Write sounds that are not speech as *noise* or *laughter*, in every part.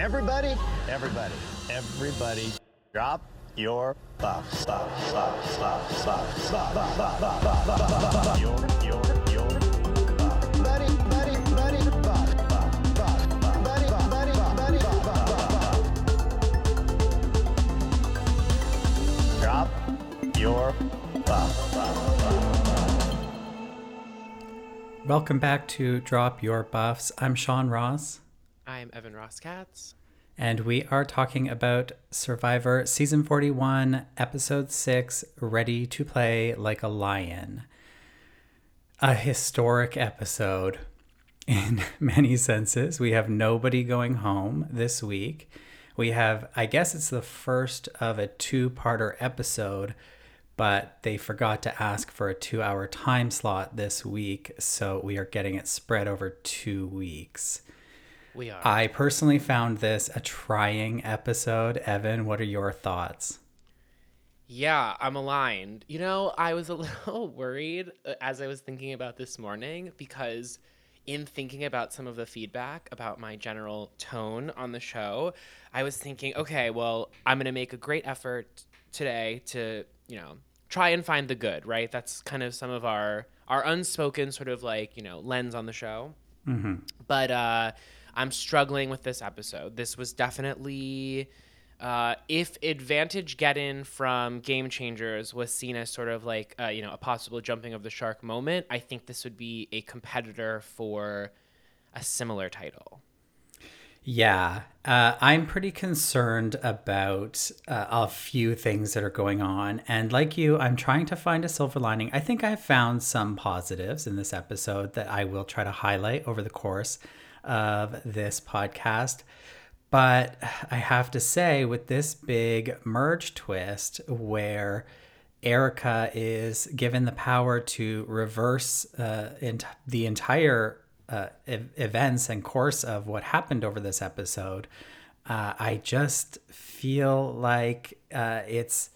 Everybody, everybody, everybody, drop your buff. Welcome back to Drop Your Buffs. I'm Sean Ross, I'm Evan Ross Katz. and we are talking about Survivor Season 41, Episode 6 Ready to Play Like a Lion. A historic episode *laughs* in many senses. We have nobody going home this week. We have, I guess it's the first of a two parter episode, but they forgot to ask for a two hour time slot this week. So we are getting it spread over two weeks. We are. I personally found this a trying episode. Evan, what are your thoughts? yeah, I'm aligned. You know, I was a *laughs* little worried uh, as I was thinking about this morning because, in thinking about some of the feedback about my general tone on the show, I was thinking, okay, well, I'm going to make a great effort today to, you know, try and find the good, right? That's kind of some of our our unspoken sort of like, you know, lens on the show. but uh, I'm struggling with this episode. This was definitely, uh, if Advantageddon from Game Changers was seen as sort of like uh, you know a possible jumping of the shark moment, I think this would be a competitor for a similar title. Yeah, uh, I'm pretty concerned about uh, a few things that are going on. And like you, I'm trying to find a silver lining. I think I've found some positives in this episode that I will try to highlight over the course of this podcast. But I have to say, with this big merge twist where Erika is given the power to reverse uh, ent- the entire uh, ev- events and course of what happened over this episode, uh, I just feel like uh, it's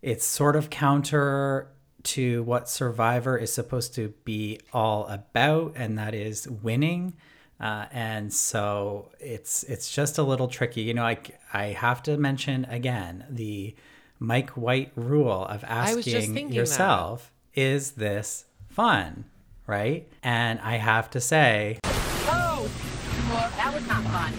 it's sort of counter to what Survivor is supposed to be all about, and that is winning. Uh, and so it's it's just a little tricky. You know, I I have to mention again the Mike White rule of asking yourself, "Is this fun?" Right? And I have to say, Oh, well, that was not fun.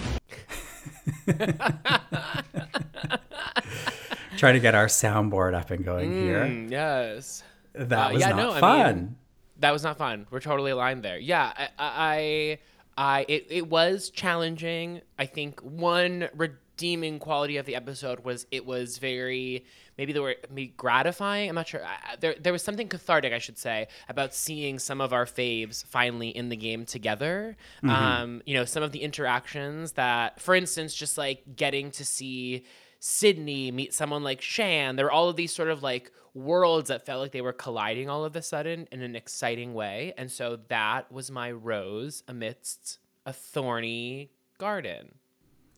try to get our soundboard up and going here. Mm, yes. That Uh, was yeah, not no, I fun. mean, that was not fun. We're totally aligned there. Yeah, I, I, I it, it was challenging. I think one redeeming quality of the episode was it was very maybe the word maybe gratifying. I'm not sure. I, there there was something cathartic, I should say, about seeing some of our faves finally in the game together. Um, you know, some of the interactions that, for instance, just like getting to see. Sydney meet someone like Shan. There were all of these sort of like worlds that felt like they were colliding all of a sudden in an exciting way. And so that was my rose amidst a thorny garden.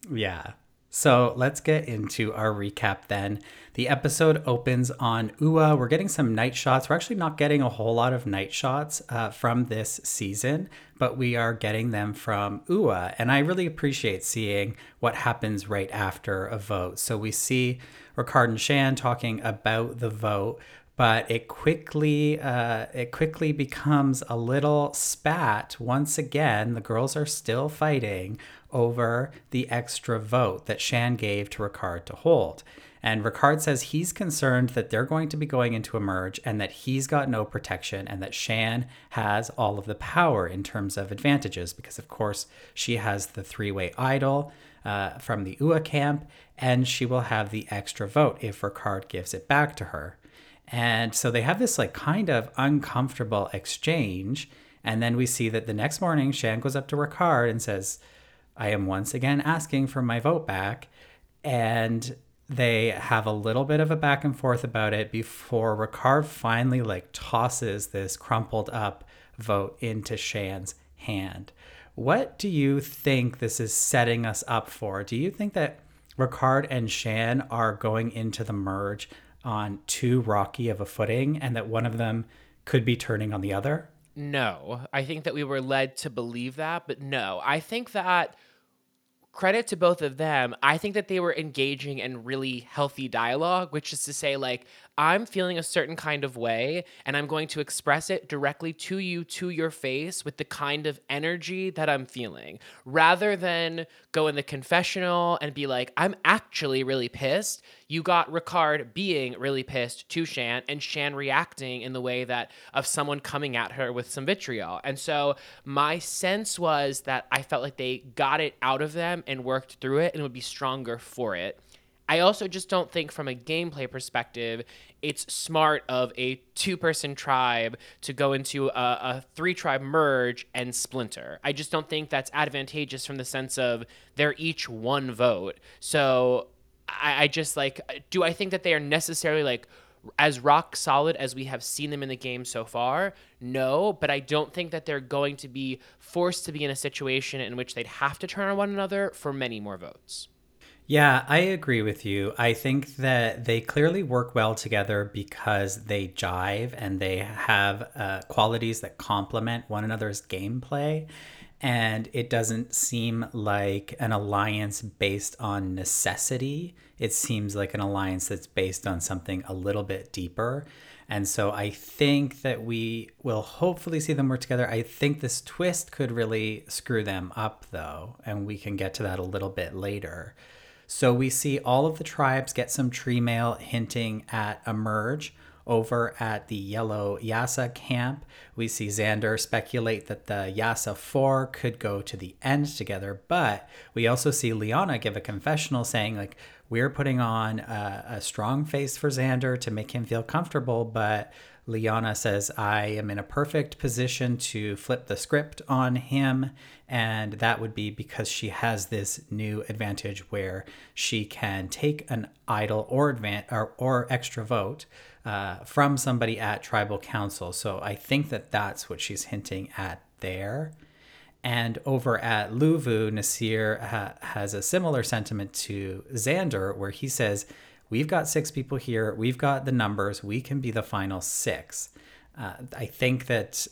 Yeah. So let's get into our recap then. The episode opens on Ua. We're getting some night shots. We're actually not getting a whole lot of night shots uh, from this season, but we are getting them from Ua. And I really appreciate seeing what happens right after a vote. So we see Ricard and Shan talking about the vote, but it quickly uh, it quickly becomes a little spat once again the girls are still fighting over the extra vote that shan gave to ricard to hold. And ricard says he's concerned that they're going to be going into a merge and that he's got no protection and that shan has all of the power in terms of advantages because of course she has the three-way idol uh, from the ua camp and she will have the extra vote if ricard gives it back to her and so they have this like kind of uncomfortable exchange. And then we see that the next morning, Shan goes up to Ricard and says, I am once again asking for my vote back. And they have a little bit of a back and forth about it before Ricard finally like tosses this crumpled up vote into Shan's hand. What do you think this is setting us up for? Do you think that Ricard and Shan are going into the merge on too rocky of a footing and that one of them could be turning on the other? No, I think that we were led to believe that, but no, I think that credit to both of them. I think that they were engaging in really healthy dialogue, which is to say, like, I'm feeling a certain kind of way, and I'm going to express it directly to you, to your face, with the kind of energy that I'm feeling, rather than go in the confessional and be like, I'm actually really pissed. You got Ricard being really pissed to Shan, and Shan reacting in the way that of someone coming at her with some vitriol. And so my sense was that I felt like they got it out of them and worked through it and would be stronger for it. I also just don't think from a gameplay perspective, it's smart of a two person tribe to go into a, a three tribe merge and splinter. I just don't think that's advantageous from the sense of they're each one vote. So I, I just like, do I think that they are necessarily like, as rock solid as we have seen them in the game so far, no, but I don't think that they're going to be forced to be in a situation in which they'd have to turn on one another for many more votes. Yeah, I agree with you. I think that they clearly work well together because they jive and they have uh, qualities that complement one another's gameplay. And it doesn't seem like an alliance based on necessity. It seems like an alliance that's based on something a little bit deeper. And so I think that we will hopefully see them work together. I think this twist could really screw them up, though, and we can get to that a little bit later. So we see all of the tribes get some tree mail hinting at a merge over at the yellow Yase camp. We see Xander speculate that the Yase 4 could go to the end together, but we also see Liana give a confessional saying, like, we're putting on a, a strong face for Xander to make him feel comfortable, but Liana says, I am in a perfect position to flip the script on him. And that would be because she has this new advantage where she can take an idol or, advan- or, or extra vote uh, from somebody at tribal council. So I think that that's what she's hinting at there. And over at Luvu, Naseer ha- has a similar sentiment to Xander, where he says, We've got six people here. We've got the numbers. We can be the final six. Uh, I think that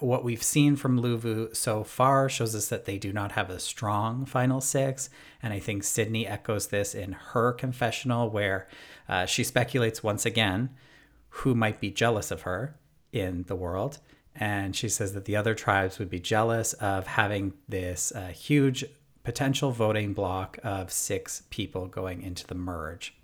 what we've seen from Luvu so far shows us that they do not have a strong final six. And I think Sydney echoes this in her confessional, where uh, she speculates once again who might be jealous of her in the world. And she says that the other tribes would be jealous of having this uh, huge potential voting block of six people going into the merge.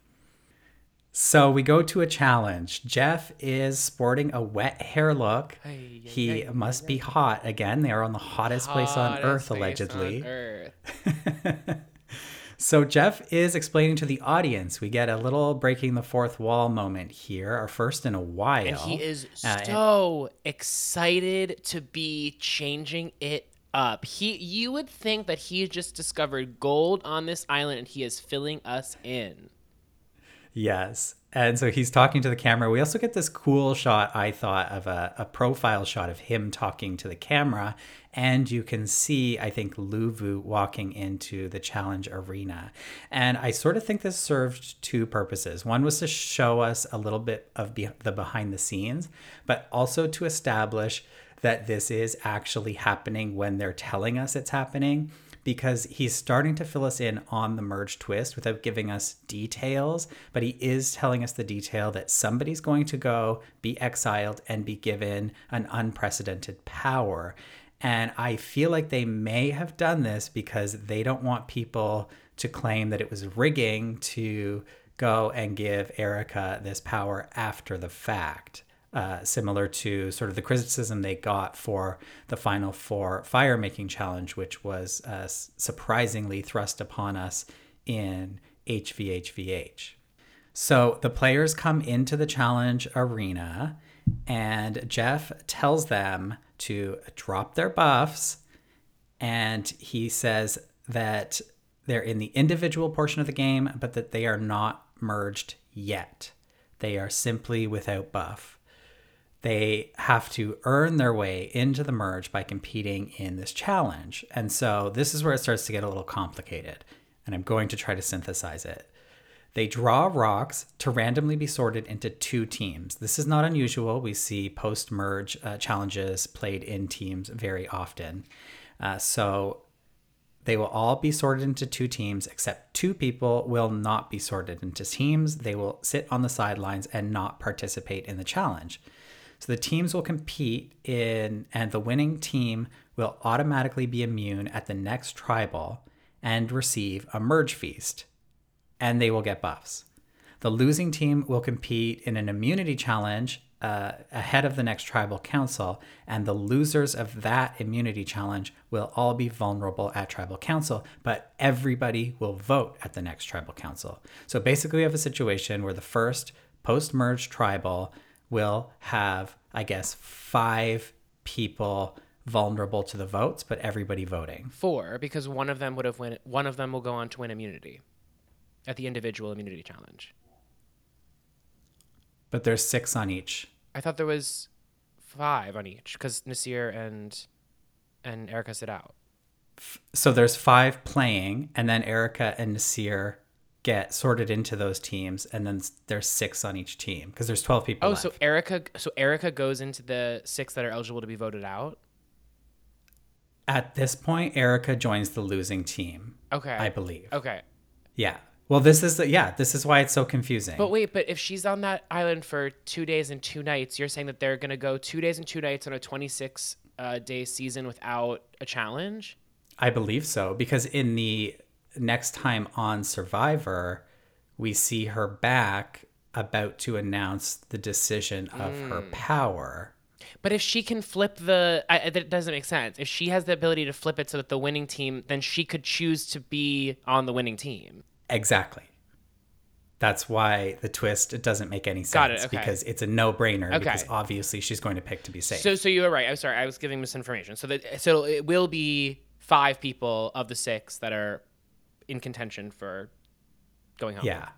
So we go to a challenge. Jeff is sporting a wet hair look. He must be hot. Again, they are on the hottest place on earth, allegedly. on Earth. *laughs* So Jeff is explaining to the audience. We get a little breaking the fourth wall moment here, our first in a while. And he is Uh, and- so excited to be changing it up. He you would think that he just discovered gold on this island and he is filling us in. Yes. And so he's talking to the camera. We also get this cool shot, I thought, of a, a profile shot of him talking to the camera. And you can see, I think, Luvu walking into the challenge arena. And I sort of think this served two purposes. One was to show us a little bit of be- the behind the scenes, but also to establish that this is actually happening when they're telling us it's happening because he's starting to fill us in on the merge twist without giving us details, but he is telling us the detail that somebody's going to go be exiled and be given an unprecedented power. And I feel like they may have done this because they don't want people to claim that it was rigging to go and give Erika this power after the fact uh, similar to sort of the criticism they got for the Final Four fire making challenge, which was uh, surprisingly thrust upon us in HVHVH. So the players come into the challenge arena, and Jeff tells them to drop their buffs, and he says that they're in the individual portion of the game, but that they are not merged yet. They are simply without buff they have to earn their way into the merge by competing in this challenge. And so this is where it starts to get a little complicated. And I'm going to try to synthesize it. They draw rocks to randomly be sorted into two teams. This is not unusual. We see post merge uh, challenges played in teams very often. Uh, so They will all be sorted into two teams, except two people will not be sorted into teams. They will sit on the sidelines and not participate in the challenge. So the teams will compete in, and the winning team will automatically be immune at the next tribal and receive a merge feast, and they will get buffs. The losing team will compete in an immunity challenge uh, ahead of the next tribal council, and the losers of that immunity challenge will all be vulnerable at tribal council, but everybody will vote at the next tribal council. So basically, we have a situation where the first post merge tribal will have, I guess, five people vulnerable to the votes, but everybody voting. Four, because one of them would have win. One of them will go on to win immunity at the individual immunity challenge. But there's six on each. I thought there was five on each because Naseer and and Erika sit out. So there's five playing, and then Erika and Naseer get sorted into those teams, and then there's six on each team because there's 12 people. Oh, left. so Erika, so Erika goes into the six that are eligible to be voted out. At this point, Erika joins the losing team. Okay. I believe. Okay. Yeah. Well, this is the yeah. This is why it's so confusing. But wait, but if she's on that island for two days and two nights, you're saying that they're gonna go two days and two nights on a 26 uh, day season without a challenge? I believe so because in the next time on Survivor, we see her back about to announce the decision of her Mm. power. But if she can flip the, I- that doesn't make sense. If she has the ability to flip it so that the winning team, then she could choose to be on the winning team. Exactly. That's why the twist it doesn't make any sense it, okay. because it's a no-brainer Okay. because obviously she's going to pick to be safe. So, so you were right. I'm sorry, I was giving misinformation. So that, so it will be five people of the six that are in contention for going home. yeah.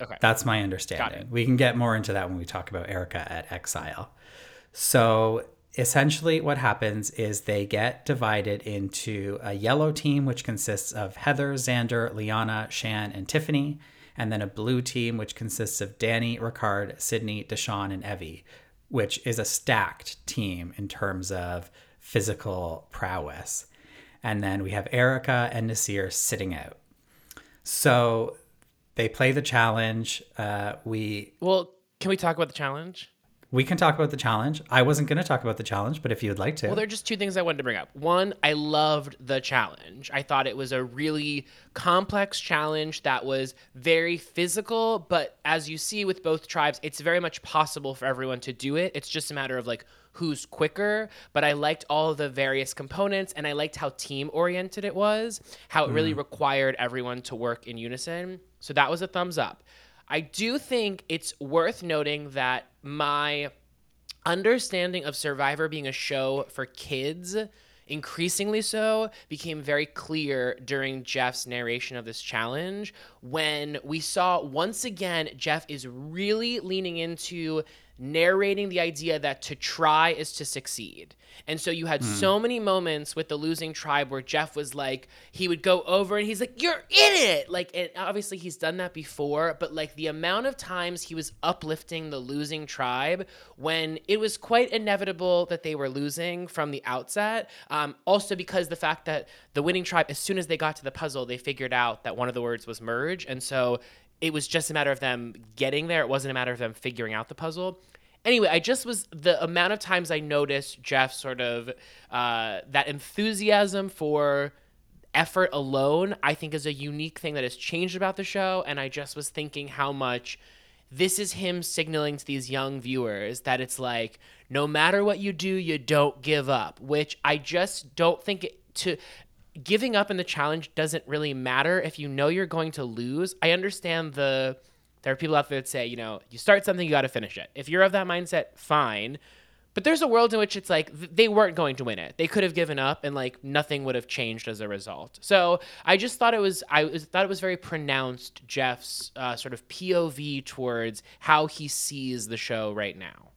Okay. That's my understanding. We can get more into that when we talk about Erika at Exile. So essentially, what happens is they get divided into a yellow team, which consists of Heather, Xander, Liana, Shan, and Tiffany, and then a blue team, which consists of Danny, Ricard, Sydney, Deshawn, and Evvie, which is a stacked team in terms of physical prowess. And then we have Erika and Naseer sitting out. So they play the challenge. Uh, we well, can we talk about the challenge? We can talk about the challenge. I wasn't going to talk about the challenge, but if you'd like to, Well, there are just two things I wanted to bring up. One, I loved the challenge. I thought it was a really complex challenge that was very physical, but as you see with both tribes, it's very much possible for everyone to do it. It's just a matter of like who's quicker, but I liked all the various components and I liked how team oriented it was, how it really mm. required everyone to work in unison. So that was a thumbs up. I do think it's worth noting that my understanding of Survivor being a show for kids, increasingly so, became very clear during Jeff's narration of this challenge when we saw once again Jeff is really leaning into narrating the idea that to try is to succeed. And so you had so many moments with the losing tribe where Jeff was like, he would go over and he's like, You're in it. Like, and obviously he's done that before, but like the amount of times he was uplifting the losing tribe when it was quite inevitable that they were losing from the outset. Um, also, because the fact that the winning tribe, as soon as they got to the puzzle, they figured out that one of the words was merge. And so it was just a matter of them getting there. It wasn't a matter of them figuring out the puzzle. Anyway, I just was the amount of times I noticed Jeff sort of uh, that enthusiasm for effort alone, I think is a unique thing that has changed about the show. And I just was thinking how much this is him signaling to these young viewers that it's like, no matter what you do, you don't give up, which I just don't think it, to giving up in the challenge doesn't really matter if you know you're going to lose. I understand the there are people out there that say, you know, you start something, you got to finish it. If you're of that mindset, fine. But there's a world in which it's like th- they weren't going to win it. They could have given up, and like nothing would have changed as a result. So I just thought it was I was, thought it was very pronounced Jeff's uh, sort of POV towards how he sees the show right now.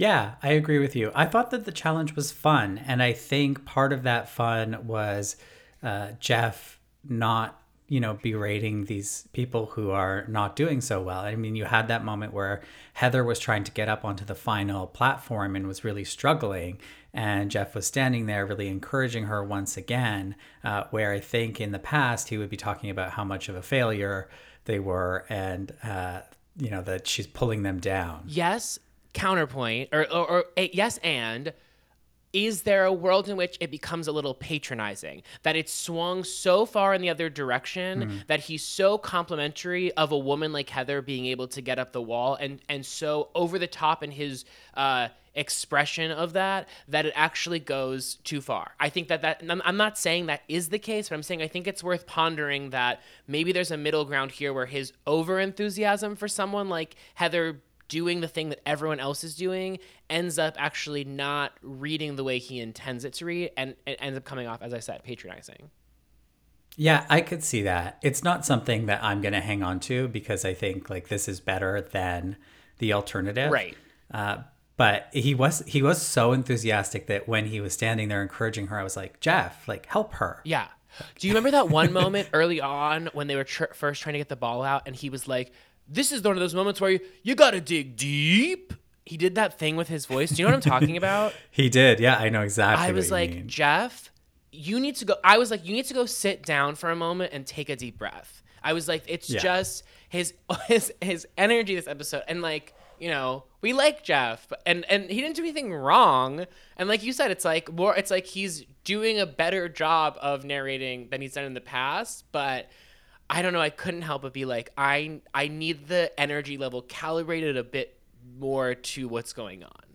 Yeah, I agree with you. I thought that the challenge was fun, and I think part of that fun was uh, Jeff not you know, berating these people who are not doing so well. I mean, you had that moment where Heather was trying to get up onto the final platform and was really struggling. And Jeff was standing there, really encouraging her once again. Uh, where I think in the past he would be talking about how much of a failure they were and, uh, you know, that she's pulling them down. yes counterpoint or, or, or a, yes and is there a world in which it becomes a little patronizing? That it's swung so far in the other direction that he's so complimentary of a woman like heather being able to get up the wall and and so over the top in his uh expression of that that it actually goes too far. I think that that I'm, I'm not saying that is the case but i'm saying i think it's worth pondering that maybe there's a middle ground here where his over enthusiasm for someone like heather doing the thing that everyone else is doing ends up actually not reading the way he intends it to read and it ends up coming off as i said patronizing Yeah, I could see that. It's not something that I'm going to hang on to because I think like this is better than the alternative. Right. Uh, but he was he was so enthusiastic that when he was standing there encouraging her, I was like, Jeff, like help her. yeah do you remember that one moment early on when they were tr- first trying to get the ball out and he was like this is one of those moments where you, you gotta dig deep he did that thing with his voice do you know what i'm talking *laughs* about He did. Yeah, I know exactly. I was like, mean. Jeff, you need to go. I was like, you need to go sit down for a moment and take a deep breath. I was like, it's Yeah. just his *laughs* his his energy this episode, and like you know, we like Jeff, but- and and he didn't do anything wrong. And like you said, it's like more, it's like he's doing a better job of narrating than he's done in the past, but. I don't know. I couldn't help but be like, I I need the energy level calibrated a bit more to what's going on.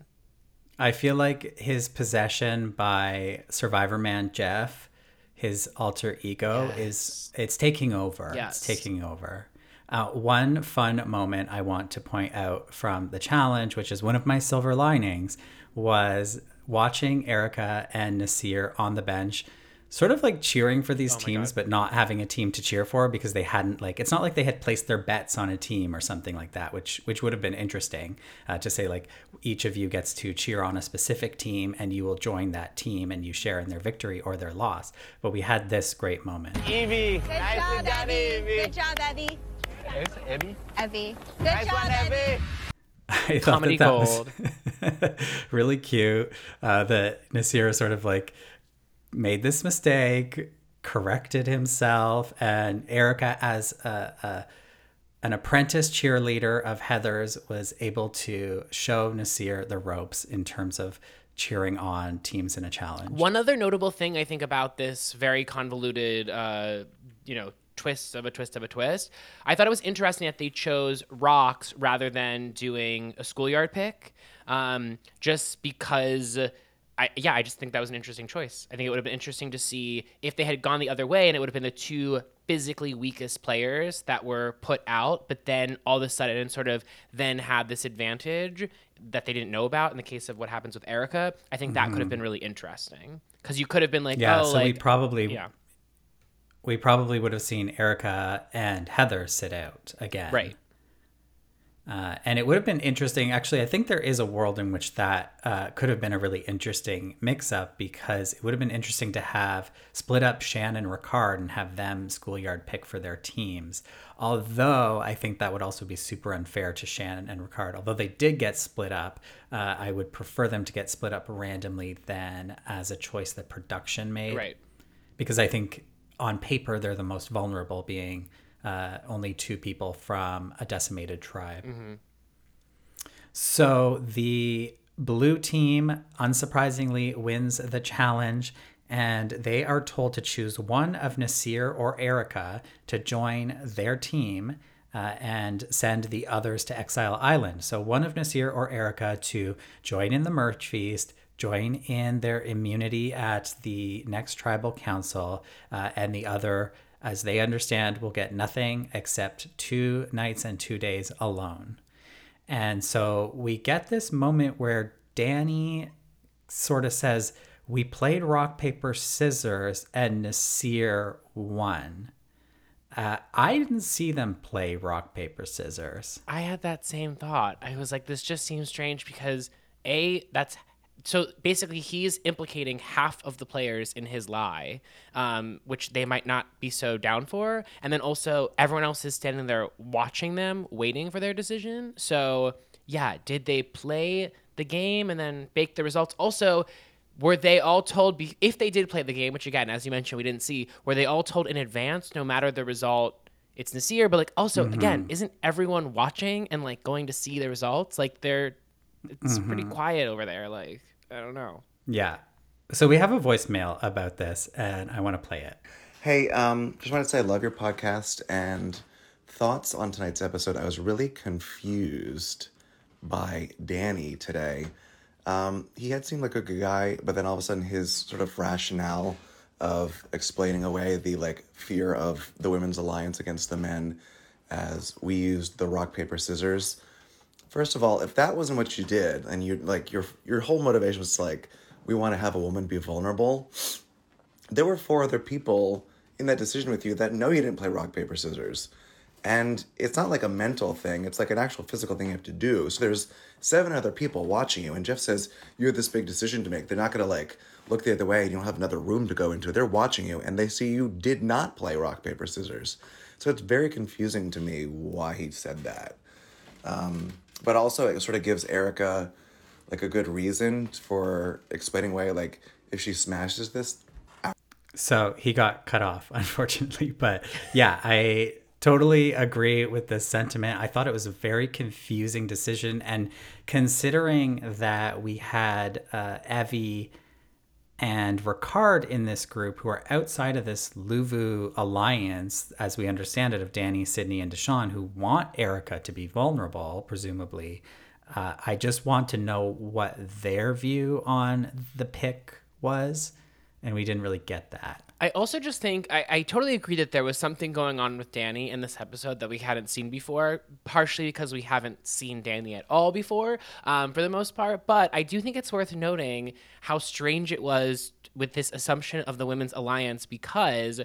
I feel like his possession by Survivor Man Jeff, his alter ego, is it's taking over. Yes. It's taking over. Uh, one fun moment I want to point out from the challenge, which is one of my silver linings, was watching Erika and Naseer on the bench, sort of like cheering for these teams, but not having a team to cheer for because they hadn't like it's not like they had placed their bets on a team or something like that, which which would have been interesting uh, to say like each of you gets to cheer on a specific team and you will join that team and you share in their victory or their loss. But we had this great moment. Evvie, Good nice job, job, Daddy, Evvie. Evvie. Good job, Evvie. It's Evvie. Evvie. Good Nice job, one, Evvie. Evvie. *laughs* I thought Comedy that that was *laughs* really cute. Uh, that Naseer sort of like made this mistake, corrected himself, and Erika, as a, a an apprentice cheerleader of Heather's, was able to show Naseer the ropes in terms of cheering on teams in a challenge. One other notable thing I think about this very convoluted, uh, you know, twist of a twist of a twist, I thought it was interesting that they chose rocks rather than doing a schoolyard pick, um, just because. I, yeah, I just think that was an interesting choice. I think it would have been interesting to see if they had gone the other way and it would have been the two physically weakest players that were put out, but then all of a sudden sort of then had this advantage that they didn't know about in the case of what happens with Erika. I think that could have been really interesting because you could have been like, Mm-hmm. yeah, oh, so like, we probably yeah, we probably would have seen Erika and Heather sit out again. right. Uh, and it would have been interesting. Actually, I think there is a world in which that uh, could have been a really interesting mix up because it would have been interesting to have split up Shan and Ricard and have them schoolyard pick for their teams. Although I think that would also be super unfair to Shannon and Ricard. Although they did get split up, uh, I would prefer them to get split up randomly than as a choice that production made Right. because I think on paper they're the most vulnerable, being uh, only two people from a decimated tribe. So the blue team, unsurprisingly, wins the challenge, and they are told to choose one of Naseer or Erika to join their team. Uh, and send the others to Exile Island. So, one of Naseer or Erika to join in the merch feast, join in their immunity at the next tribal council, uh, and the other, as they understand, will get nothing except two nights and two days alone. And so we get this moment where Danny sort of says, We played rock, paper, scissors, and Naseer won. Uh, I didn't see them play rock, paper, scissors. I had that same thought. I was like, this just seems strange because a that's so basically he's implicating half of the players in his lie, um, which they might not be so down for, and then also everyone else is standing there watching them, waiting for their decision. So yeah, did they play the game and then bake the results? Also, were they all told be- if they did play the game, which again, as you mentioned, we didn't see, were they all told in advance, no matter the result? It's Naseer, but like also again, isn't everyone watching and like going to see the results? Like they're, it's pretty quiet over there. Like I don't know. Yeah. So we have a voicemail about this, and I want to play it. Hey, um, just wanted to say I love your podcast and thoughts on tonight's episode. I was really confused by Danny today. Um, he had seemed like a good guy, but then all of a sudden his sort of rationale of explaining away the like fear of the women's alliance against the men as we used the rock paper scissors. First of all, if that wasn't what you did, and you like your your whole motivation was like we want to have a woman be vulnerable, there were four other people in that decision with you that know you didn't play rock paper scissors. And it's not like a mental thing it's like an actual physical thing you have to do. So there's seven other people watching you and jeff says you have this big decision to make. They're not to like look the other way and you don't have another room to go into. They're watching you and they see you did not play rock paper scissors. So it's very confusing to me why he said that. Um, but also it sort of gives erika like a good reason for explaining why like if she smashes this So he got cut off, *laughs* unfortunately. But yeah, I totally agree with this sentiment. I thought it was a very confusing decision. And considering that we had uh, Evvie and Ricard in this group who are outside of this Luvu alliance, as we understand it, of Danny, Sydney, and Deshawn, who want Erika to be vulnerable, presumably. Uh, I just want to know what their view on the pick was, and we didn't really get that. I also just think I, I totally agree that there was something going on with Danny in this episode that we hadn't seen before, partially because we haven't seen Danny at all before, um, for the most part. But I do think it's worth noting how strange it was with this assumption of the women's alliance because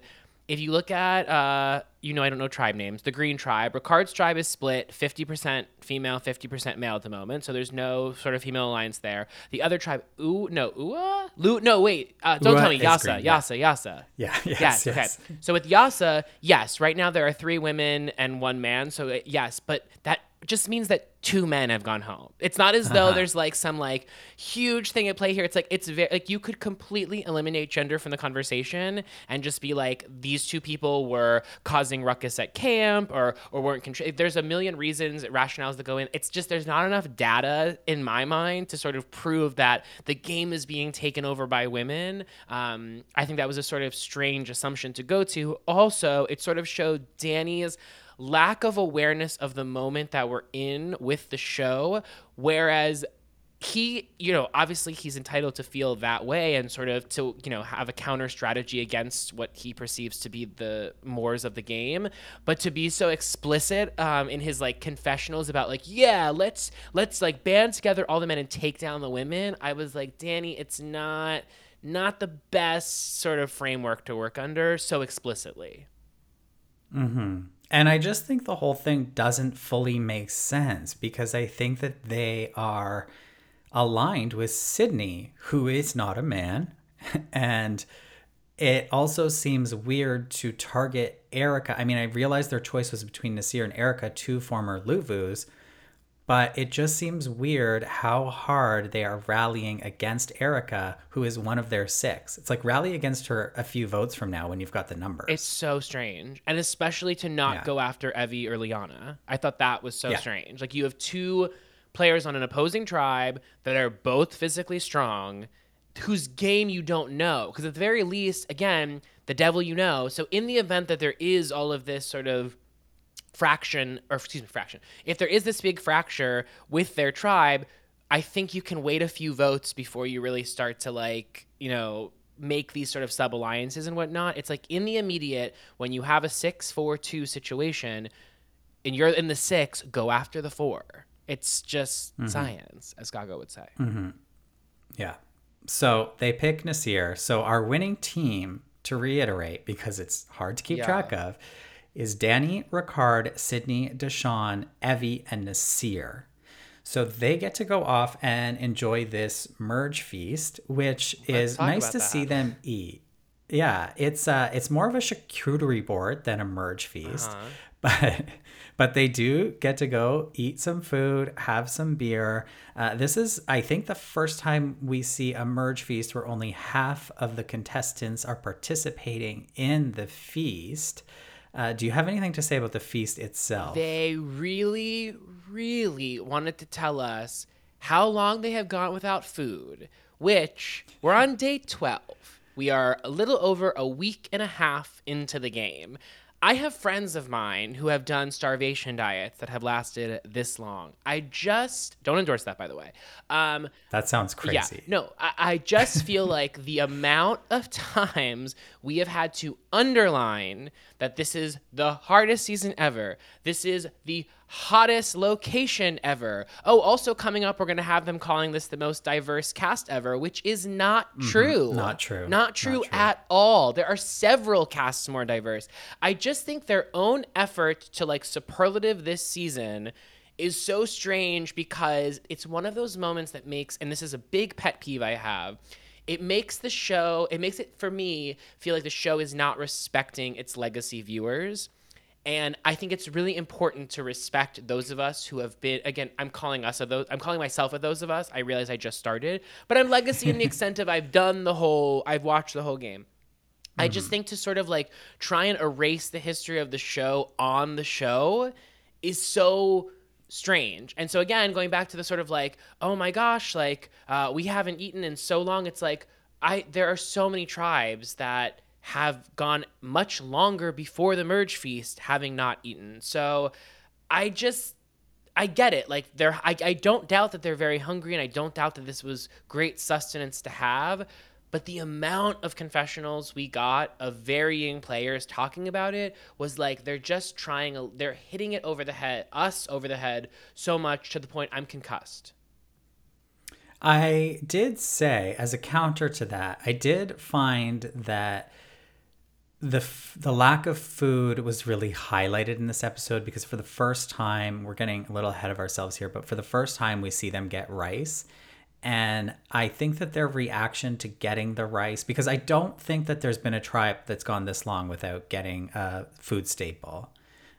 if you look at, uh, you know, I don't know tribe names, the Green Tribe, Ricard's tribe is split 50% female, 50% male at the moment. So there's no sort of female alliance there. The other tribe, ooh, no, Ua? Lu, no, wait, uh, don't Ua tell me, Yase, green, yeah. Yase, Yase. Yeah, yes, *laughs* Yes, yes. okay. So with Yase, yes, right now there are three women and one man. So uh, yes, but that just means that two men have gone home. It's not as Uh-huh. though there's like some like huge thing at play here. It's like it's very like you could completely eliminate gender from the conversation and just be like these two people were causing ruckus at camp or or weren't contri- There's a million reasons, rationales that go in. It's just there's not enough data in my mind to sort of prove that the game is being taken over by women. Um, I think that was a sort of strange assumption to go to. Also, it sort of showed Danny's lack of awareness of the moment that we're in with the show whereas he you know obviously he's entitled to feel that way and sort of to you know have a counter strategy against what he perceives to be the mores of the game. But to be so explicit um, in his like confessionals about like yeah let's let's like band together all the men and take down the women i was like danny it's not not the best sort of framework to work under so explicitly And I just think the whole thing doesn't fully make sense because I think that they are aligned with Sydney, who is not a man. *laughs* And it also seems weird to target Erika. I mean, I realize their choice was between Naseer and Erika, two former Luvus, but it just seems weird how hard they are rallying against Erika, who is one of their six. It's like rally against her a few votes from now when you've got the numbers. It's so strange. And especially to not Yeah. go after Evvie or Liana. I thought that was so Yeah. strange. Like you have two players on an opposing tribe that are both physically strong, whose game you don't know. Because at the very least, again, the devil you know. So in the event that there is all of this sort of fraction or excuse me fraction if there is this big fracture with their tribe i think you can wait a few votes before you really start to like you know make these sort of sub alliances and whatnot it's like in the immediate when you have a six four two situation and you're in the six go after the four it's just mm-hmm. science as Gaga would say mm-hmm. Yeah. So they pick Naseer. So our winning team, to reiterate, because it's hard to keep Yeah. track of, is Danny, Ricard, Sydney, Deshawn, Evvie, and Naseer. So they get to go off and enjoy this merge feast, which is nice to that. see them eat. Yeah, it's uh it's more of a charcuterie board than a merge feast. Uh-huh. *laughs* But but they do get to go eat some food, have some beer. Uh, this is, I think, the first time we see a merge feast where only half of the contestants are participating in the feast. Uh, do you have anything to say about the feast itself? They really, really wanted to tell us how long they have gone without food, which we're on day 12. We are a little over a week and a half into the game. I have friends of mine who have done starvation diets that have lasted this long. I just don't endorse that, by the way. Um, that sounds crazy. yeah, no, I, I just *laughs* feel like the amount of times we have had to underline that this is the hardest season ever. This is the hottest location ever. Oh, also coming up, we're going to have them calling this the most diverse cast ever, which is not true. Mm-hmm. Not true. Not true, Not true. at all. There are several casts more diverse. I just think their own effort to like superlative this season is so strange because it's one of those moments that makes, and this is a big pet peeve I have. It makes the show, it makes it for me feel like the show is not respecting its legacy viewers. And I think it's really important to respect those of us who have been again, I'm calling us of those I'm calling myself of those of us. I realize I just started, but I'm legacy in the *laughs* extent of I've done the whole I've watched the whole game. I just think to sort of like try and erase the history of the show on the show is so strange. And so again, going back to the sort of like, oh my gosh, like uh, we haven't eaten in so long. It's like I there are so many tribes that have gone much longer before the merge feast having not eaten. So I just I get it. Like they're I, I don't doubt that they're very hungry and I don't doubt that this was great sustenance to have. But the amount of confessionals we got of varying players talking about it was like they're just trying they're hitting it over the head, us over the head so much to the point I'm concussed. I did say, as a counter to that, I did find that the f- the lack of food was really highlighted in this episode because for the first time, we're getting a little ahead of ourselves here, but for the first time, we see them get rice. And I think that their reaction to getting the rice, because I don't think that there's been a tribe that's gone this long without getting a food staple.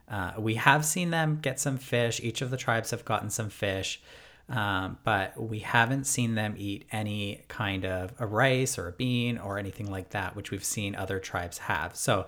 Uh, we have seen them get some fish. Each of the tribes have gotten some fish, um, but we haven't seen them eat any kind of a rice or a bean or anything like that, which we've seen other tribes have. So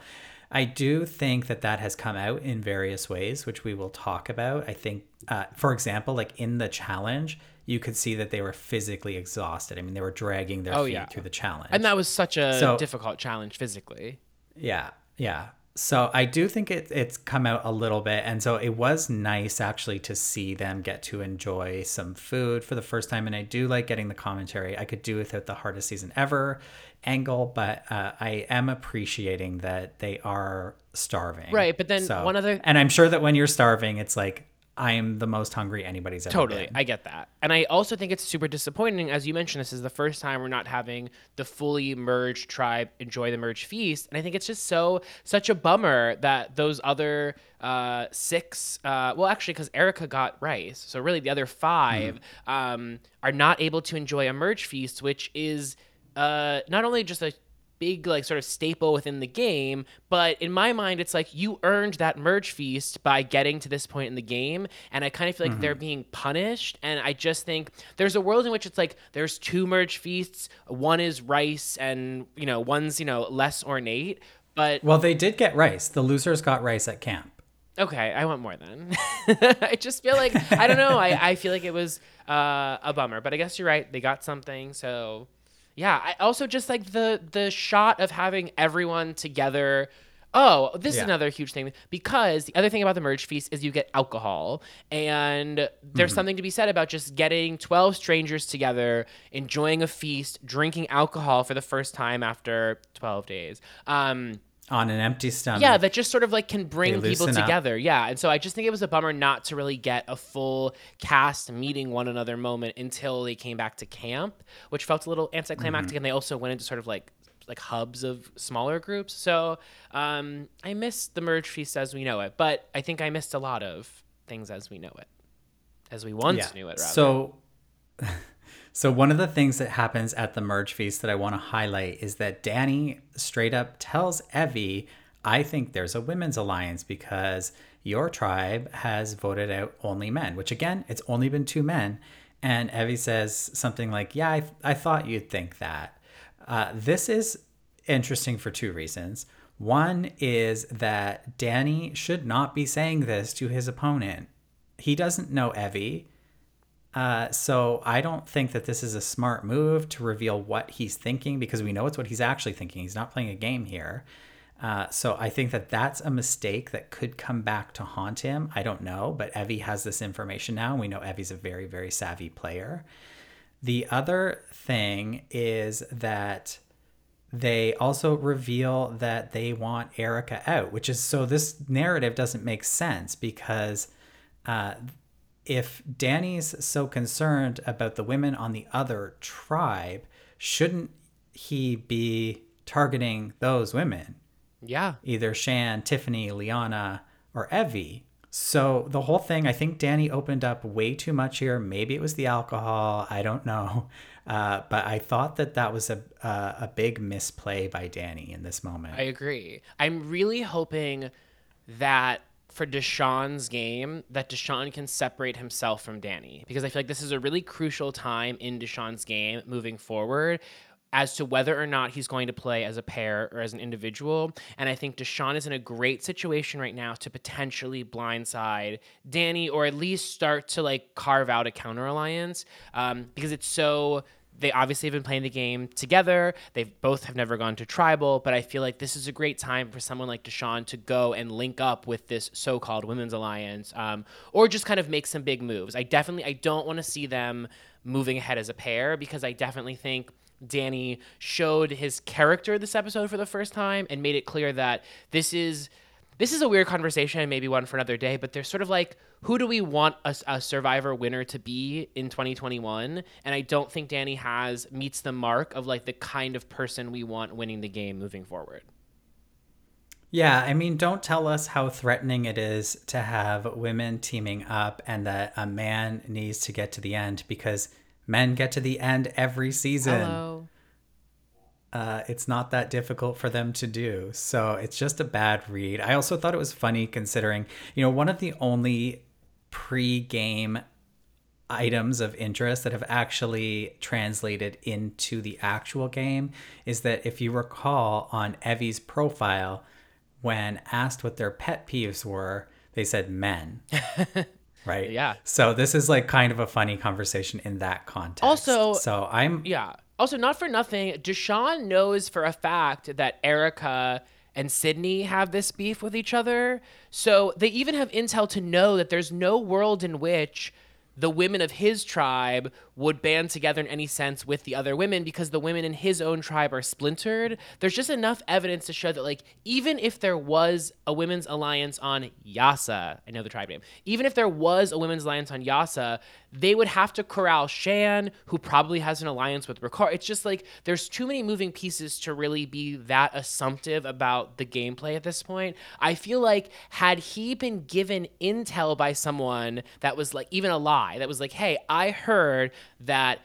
I do think that that has come out in various ways, which we will talk about. I think, uh, for example, like in the challenge, you could see that they were physically exhausted. I mean, they were dragging their Oh, feet yeah. through the challenge. And that was such a So- difficult challenge physically. Yeah, yeah. So I do think it, it's come out a little bit. And so it was nice actually to see them get to enjoy some food for the first time. And I do like getting the commentary. I could do without the hardest season ever angle, but uh, I am appreciating that they are starving. Right, but then one other- And I'm sure that when you're starving, it's like, I am the most hungry anybody's ever Totally. been. I get that. And I also think it's super disappointing. As you mentioned, this is the first time we're not having the fully merged tribe enjoy the merged feast. And I think it's just so, such a bummer that those other uh, six, uh, well, actually, because Erika got rice. So really the other 5 um, are not able to enjoy a merge feast, which is uh, not only just a big like sort of staple within the game but in my mind it's like you earned that merge feast by getting to this point in the game and i kind of feel like they're being punished and i just think there's a world in which it's like there's two merge feasts one is rice and you know one's you know less ornate but Well, they did get rice. The losers got rice at camp. Okay, I want more then. *laughs* I just feel like I don't know. I, I feel like it was uh, a bummer, but I guess you're right. They got something, so yeah. I also just like the the shot of having everyone together. Oh, this is another huge thing because the other thing about the merge feast is you get alcohol, and there's something to be said about just getting 12 strangers together, enjoying a feast, drinking alcohol for the first time after 12 days. Um, On an empty stomach. yeah, that just sort of like can bring people loosen up. together. Yeah. And so I just think it was a bummer not to really get a full cast meeting one another moment until they came back to camp, which felt a little anticlimactic. Mm-hmm. And they also went into sort of like like hubs of smaller groups. So um, I missed the merge feast as we know it, but I think I missed a lot of things as we know it. as we once knew it. Rather. So, *laughs* so one of the things that happens at the merge feast that I want to highlight is that Danny straight up tells Evvie, "I think there's a women's alliance because your tribe has voted out only men." Which again, it's only been two men, and Evvie says something like, "Yeah, I, I thought you'd think that." Uh, this is interesting for two reasons. One is that Danny should not be saying this to his opponent. He doesn't know Evvie. Uh, so I don't think that this is a smart move to reveal what he's thinking because we know it's what he's actually thinking. He's not playing a game here. Uh, so I think that that's a mistake that could come back to haunt him. I don't know, but Evvie has this information now. We know Evvie's a very, very savvy player. The other thing is that they also reveal that they want Erika out, which is so this narrative doesn't make sense because uh, if Danny's so concerned about the women on the other tribe, shouldn't he be targeting those women? yeah, Either Shan, Tiffany, Liana, or Evvie. So the whole thing, I think Danny opened up way too much here. Maybe it was the alcohol. I don't *laughs* know. Uh, but I thought that that was a, a a big misplay by Danny in this moment. I agree. I'm really hoping that for Deshawn's game, that Deshawn can separate himself from Danny because I feel like this is a really crucial time in Deshawn's game moving forward as to whether or not he's going to play as a pair or as an individual. And I think Deshawn is in a great situation right now to potentially blindside Danny or at least start to like carve out a counter alliance um, because it's so they obviously have been playing the game together. They both have never gone to tribal, but I feel like this is a great time for someone like Deshawn to go and link up with this so-called women's alliance, um, or just kind of make some big moves. I definitely I don't want to see them moving ahead as a pair because I definitely think Danny showed his character this episode for the first time and made it clear that this is this is a weird conversation and maybe one for another day, but there's sort of like, who do we want a, a, survivor winner to be in 2021? And I don't think Danny has meets the mark of like the kind of person we want winning the game moving forward. Yeah, I mean, don't tell us how threatening it is to have women teaming up and that a man needs to get to the end because men get to the end every season. Hello. Uh, it's not that difficult for them to do. So it's just a bad read. I also thought it was funny considering, you know, one of the only pre game items of interest that have actually translated into the actual game is that if you recall on Evvie's profile, when asked what their pet peeves were, they said men. *laughs* right? Yeah. So this is like kind of a funny conversation in that context. Also- so I'm Yeah. Also, not for nothing, Deshawn knows for a fact that Erika and Sydney have this beef with each other. So they even have intel to know that there's no world in which the women of his tribe would band together in any sense with the other women because the women in his own tribe are splintered. There's just enough evidence to show that, like, even if there was a women's alliance on Yase, I know the tribe name, even if there was a women's alliance on Yase, they would have to corral Shan, who probably has an alliance with Ricard. It's just like there's too many moving pieces to really be that assumptive about the gameplay at this point. I feel like had he been given intel by someone that was like even a lie, that was like, hey, I heard that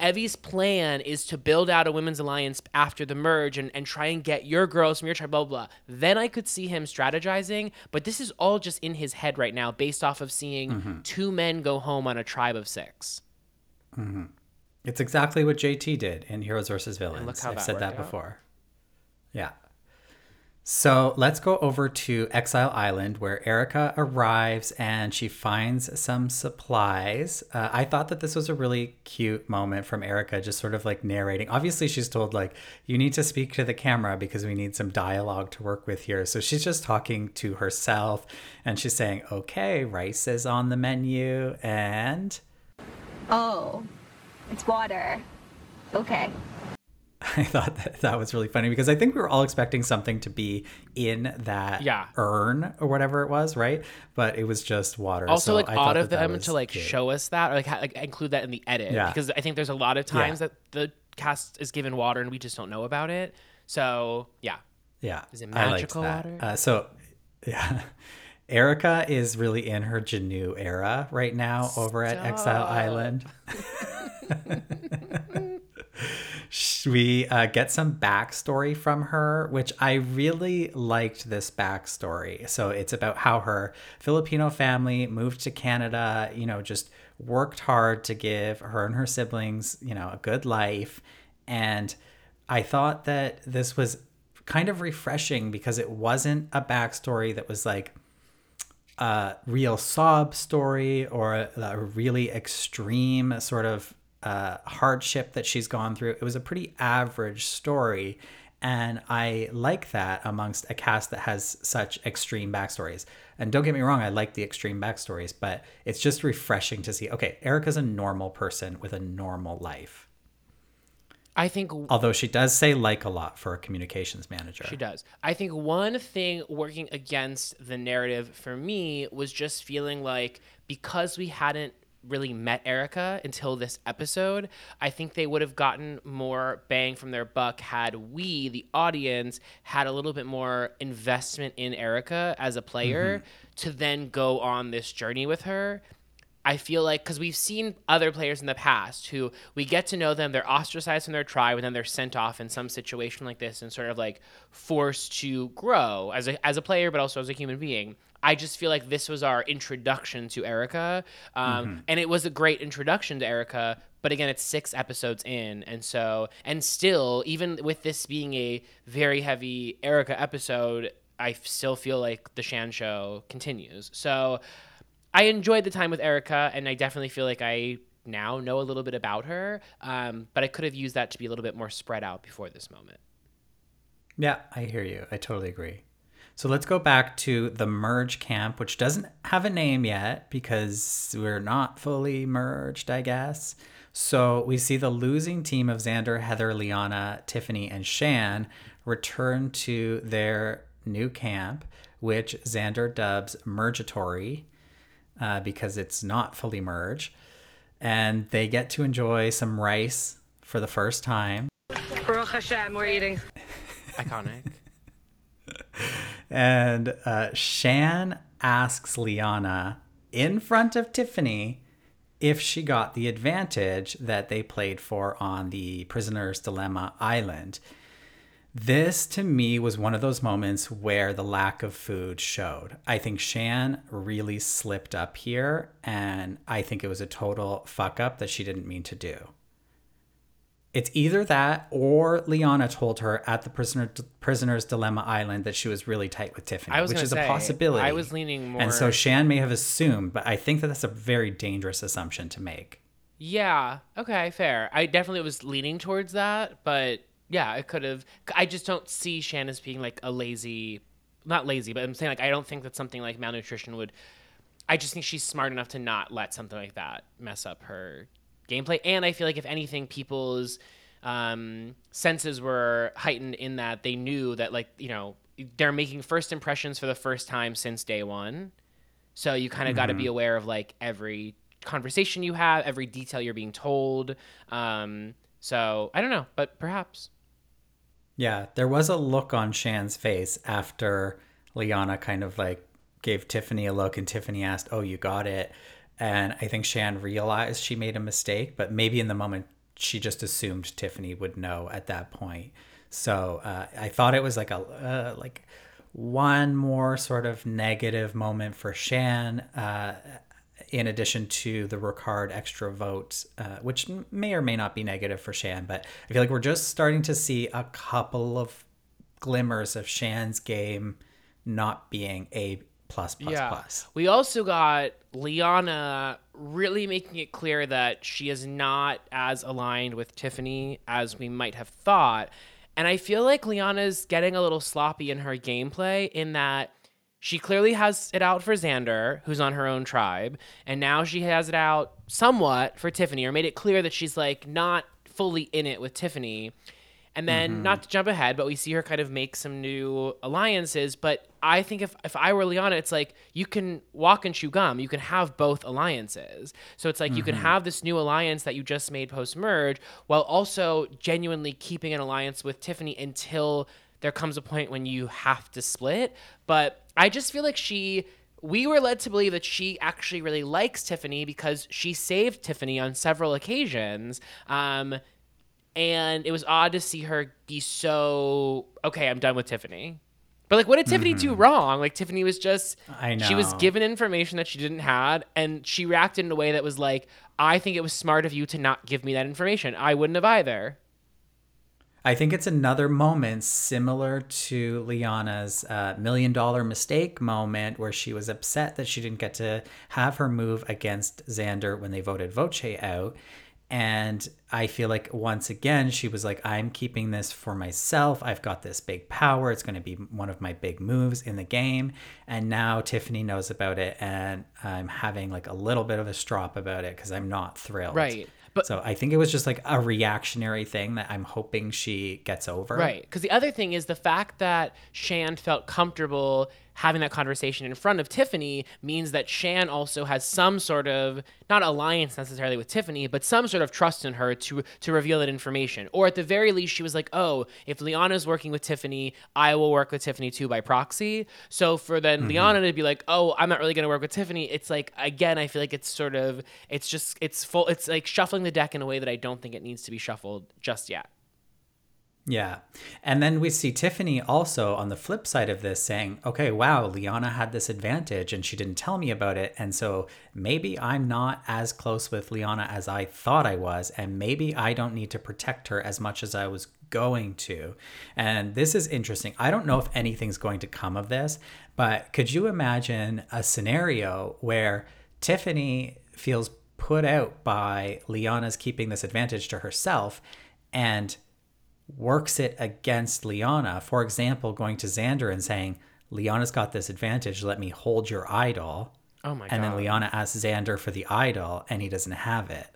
Evvie's plan is to build out a women's alliance after the merge and, and try and get your girls from your tribe, blah, blah, blah. Then I could see him strategizing. But this is all just in his head right now based off of seeing mm-hmm. two men go home on a tribe of six. Mm-hmm. It's exactly what JT did in Heroes versus Villains. I've said that out. before. Yeah. So let's go over to Exile Island where Erika arrives and she finds some supplies. Uh, I thought that this was a really cute moment from Erika, just sort of like narrating. Obviously, she's told, like, you need to speak to the camera because we need some dialogue to work with here. So she's just talking to herself and she's saying, okay, rice is on the menu and. Oh, it's water. Okay. *laughs* I thought that that was really funny because I think we were all expecting something to be in that Yeah. urn or whatever it was, right? But it was just water. Also, So like I odd of that that them was to like cute. show us that or like, ha- like include that in the edit Yeah. because I think there's a lot of times Yeah. that the cast is given water and we just don't know about it. So yeah, Yeah, Is it magical that. water? Uh, so, *laughs* yeah, Erika is really in her Janu era right now over at Exile Island. *laughs* we uh, get some backstory from her, which I really liked this backstory. So it's about how her Filipino family moved to Canada, you know, just worked hard to give her and her siblings, you know, a good life. And I thought that this was kind of refreshing because it wasn't a backstory that was like, a real sob story or a, a really extreme sort of uh, hardship that she's gone through. It was a pretty average story. And I like that amongst a cast that has such extreme backstories. And don't get me wrong, I like the extreme backstories, but it's just refreshing to see okay, Erika's a normal person with a normal life. I think Although she does say like a lot for a communications manager. She does. I think one thing working against the narrative for me was just feeling like because we hadn't really met Erika until this episode, I think they would have gotten more bang from their buck had we, the audience, had a little bit more investment in Erika as a player mm-hmm. to then go on this journey with her. I feel like because we've seen other players in the past who we get to know them, they're ostracized from their tribe, and then they're sent off in some situation like this and sort of like forced to grow as a as a player, but also as a human being. I just feel like this was our introduction to Erika, um, and it was a great introduction to Erika. But again, it's six episodes in, and so and still, even with this being a very heavy Erika episode, I still feel like the Shan show continues. So. I enjoyed the time with Erika, and I definitely feel like I now know a little bit about her. Um, but I could have used that to be a little bit more spread out before this moment. Yeah, I hear you. I totally agree. So let's go back to the merge camp, which doesn't have a name yet because we're not fully merged, I guess. So we see the losing team of Xander, Heather, Liana, Tiffany, and Shan return to their new camp, which Xander dubs Mergatory uh, because it's not fully merge. And they get to enjoy some rice for the first time. Baruch Hashem, we're eating. *laughs* Iconic. And uh, Shan asks Liana in front of Tiffany if she got the advantage that they played for on the Prisoner's Dilemma Island. This to me was one of those moments where the lack of food showed. I think Shan really slipped up here, and I think it was a total fuck up that she didn't mean to do. It's either that or Liana told her at the prisoner prisoner's dilemma island that she was really tight with Tiffany, which is say, a possibility. I was leaning more. and so Shan may have assumed, but I think that that's a very dangerous assumption to make. Yeah. Okay. Fair. I definitely was leaning towards that, but yeah, I could have. I just don't see Shan as being like a lazy, not lazy, but I'm saying like I don't think that something like malnutrition would. I just think she's smart enough to not let something like that mess up her gameplay. And I feel like if anything, people's um, senses were heightened in that they knew that like you know they're making first impressions for the first time since day one. So you kind of got to be aware of like every conversation you have, every detail you're being told. Um, so I don't know, but perhaps. Yeah, there was a look on Shan's face after Liana kind of like gave Tiffany a look and Tiffany asked, Oh, you got it. And I think Shan realized she made a mistake, but maybe in the moment she just assumed Tiffany would know at that point. So uh, I thought it was like a uh, like one more sort of negative moment for Shan, uh, in addition to the Ricard extra vote, uh, which may or may not be negative for Shan. But I feel like we're just starting to see a couple of glimmers of Shan's game not being a plus plus plus. We also got Liana really making it clear that she is not as aligned with Tiffany as we might have thought. And I feel like Liana's getting a little sloppy in her gameplay in that she clearly has it out for Xander, who's on her own tribe, and now she has it out somewhat for Tiffany, or made it clear that she's like not fully in it with Tiffany. And then, mm-hmm. not to jump ahead, but we see her kind of make some new alliances. But I think if, if I were Liana, it's like you can walk and chew gum. You can have both alliances. So it's like you can mm-hmm. have this new alliance that you just made post merge while also genuinely keeping an alliance with Tiffany until there comes a point when you have to split. But I just feel like she we were led to believe that she actually really likes Tiffany because she saved Tiffany on several occasions. Um, and it was odd to see her be so okay. I'm done with Tiffany. But like, what did Tiffany do wrong? Like, Tiffany was just I know she was given information that she didn't had, and she reacted in a way that was like, I think it was smart of you to not give me that information. I wouldn't have either. I think it's another moment similar to Liana's uh, million dollar mistake moment where she was upset that she didn't get to have her move against Xander when they voted Voce out. And I feel like once again, she was like, I'm keeping this for myself. I've got this big power. It's going to be one of my big moves in the game. And now Tiffany knows about it. And I'm having like a little bit of a strop about it because I'm not thrilled. Right. But So I think it was just like a reactionary thing that I'm hoping she gets over. Right. Because the other thing is the fact that Shan felt comfortable having that conversation in front of Tiffany means that Shan also has some sort of not alliance necessarily with Tiffany, but some sort of trust in her to to reveal that information. Or at the very least, she was like, "Oh, if Liana's working with Tiffany, I will work with Tiffany too by proxy." So for then mm-hmm. Liana to be like, "Oh, I'm not really going to work with Tiffany," it's like again, I feel like it's sort of it's just it's full it's like shuffling the deck in a way that I don't think it needs to be shuffled just yet. Yeah. And then we see Tiffany also on the flip side of this saying, okay, wow, Liana had this advantage and she didn't tell me about it. And so maybe I'm not as close with Liana as I thought I was. And maybe I don't need to protect her as much as I was going to. And this is interesting. I don't know if anything's going to come of this, but could you imagine a scenario where Tiffany feels put out by Liana's keeping this advantage to herself and works it against Liana. For example, going to Xander and saying, Liana's got this advantage, let me hold your idol. Oh my god. And then God. Liana asks Xander for the idol and he doesn't have it.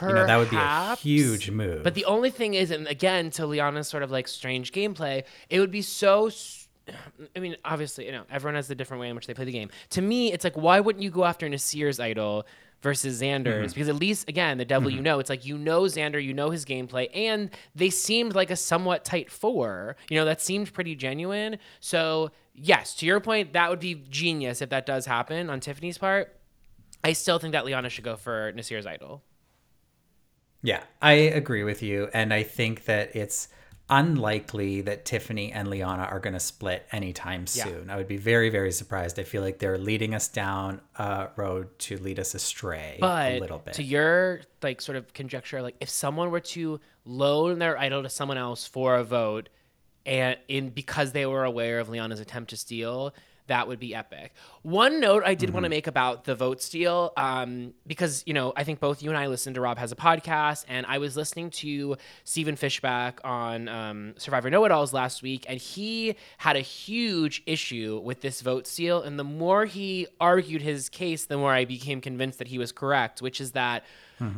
You know, that would be a huge move. But the only thing is, and again, to Liana's sort of like strange gameplay, it would be so. I mean, obviously, you know, everyone has the different way in which they play the game. To me, it's like, why wouldn't you go after Naseer's idol versus Xander's? Mm-hmm. Because at least, again, the devil you know, it's like you know Xander, you know his gameplay, and they seemed like a somewhat tight four. You know, that seemed pretty genuine. So, yes, to your point, that would be genius if that does happen on Tiffany's part. I still think that Liana should go for Naseer's idol. Yeah, I agree with you. And I think that it's unlikely that Tiffany and Liana are going to split anytime Yeah. soon. I would be very, very surprised. I feel like they're leading us down a road to lead us astray but a little bit. to your like sort of conjecture like if someone were to loan their idol to someone else for a vote and in because they were aware of liana's attempt to steal that would be epic. One note i did want to make about the vote steal um, because you know i think both you and i listened to rob has a podcast and i was listening to stephen fishbach on um, survivor know-it-alls last week and he had a huge issue with this vote steal and the more he argued his case the more i became convinced that he was correct which is that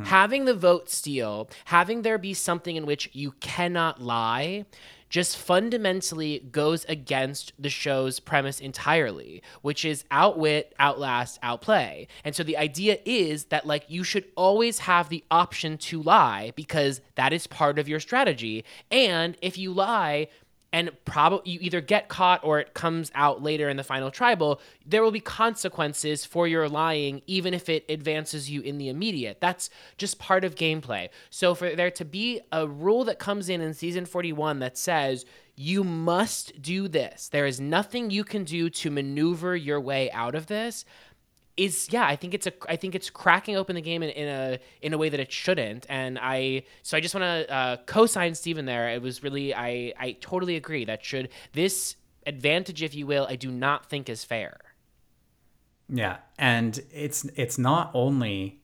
having the vote steal having there be something in which you cannot lie just fundamentally goes against the show's premise entirely, which is outwit, outlast, outplay. And so the idea is that like you should always have the option to lie because that is part of your strategy. And if you lie, and probably you either get caught or it comes out later in the final tribal, there will be consequences for your lying, even if it advances you in the immediate. That's just part of gameplay. So for there to be a rule that comes in in season 41 that says you must do this, there is nothing you can do to maneuver your way out of this is yeah i think it's a i think it's cracking open the game in, in a in a way that it shouldn't and i so i just want to uh, co-sign Stephen there it was really i i totally agree that should this advantage if you will i do not think is fair Yeah, and it's it's not only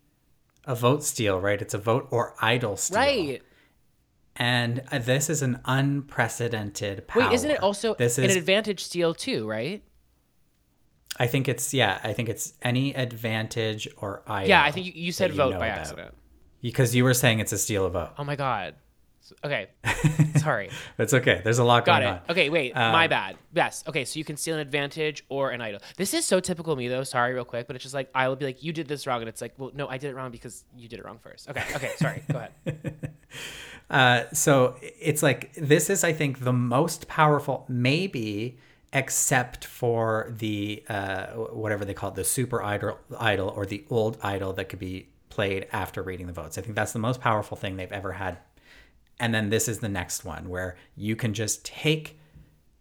a vote steal, right? It's a vote or idol steal. right And this is an unprecedented power. wait isn't it also this an is advantage steal too right I think it's yeah, I think it's any advantage or idol. yeah i think you, you said vote know by about. accident Because you were saying it's a steal of vote. oh my god okay *laughs* sorry That's okay. There's a lot Got going it. on. Okay, wait. my Um, bad. Yes. Okay, so you can steal an advantage or an idol. This is so typical of me, though. Sorry, real quick, but it's just like I will be like, "You did this wrong," and it's like, "Well, no, I did it wrong because you did it wrong first. Okay. Okay. Sorry. Go ahead. *laughs* Uh, so it's like this is, I think, the most powerful, maybe except for the uh, whatever they call it, the super idol, idol or the old idol that could be played after reading the votes. I think that's the most powerful thing they've ever had. And then this is the next one where you can just take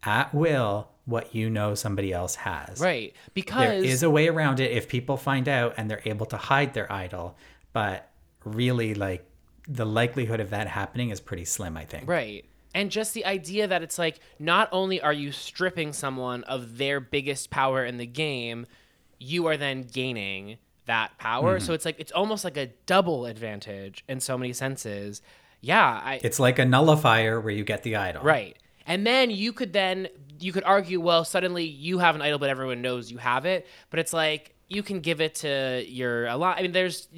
at will what you know somebody else has. Right. Because there is a way around it if people find out and they're able to hide their idol, but really like the likelihood of that happening is pretty slim, I think. Right. And just the idea that it's like not only are you stripping someone of their biggest power in the game, you are then gaining that power. Mm-hmm. So it's like it's almost like a double advantage in so many senses. Yeah, I It's like a nullifier where you get the idol. Right. And then you could then you could argue, well, suddenly you have an idol, but everyone knows you have it. But it's like you can give it to your a lot. I mean, there's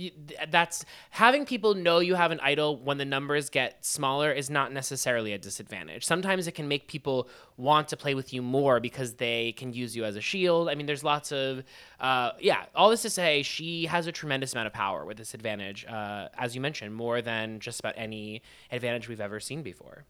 that's having people know you have an idol when the numbers get smaller is not necessarily a disadvantage. Sometimes it can make people want to play with you more because they can use you as a shield. I mean, there's lots of uh, yeah. All this to say, she has a tremendous amount of power with this advantage, uh, as you mentioned, more than just about any advantage we've ever seen before.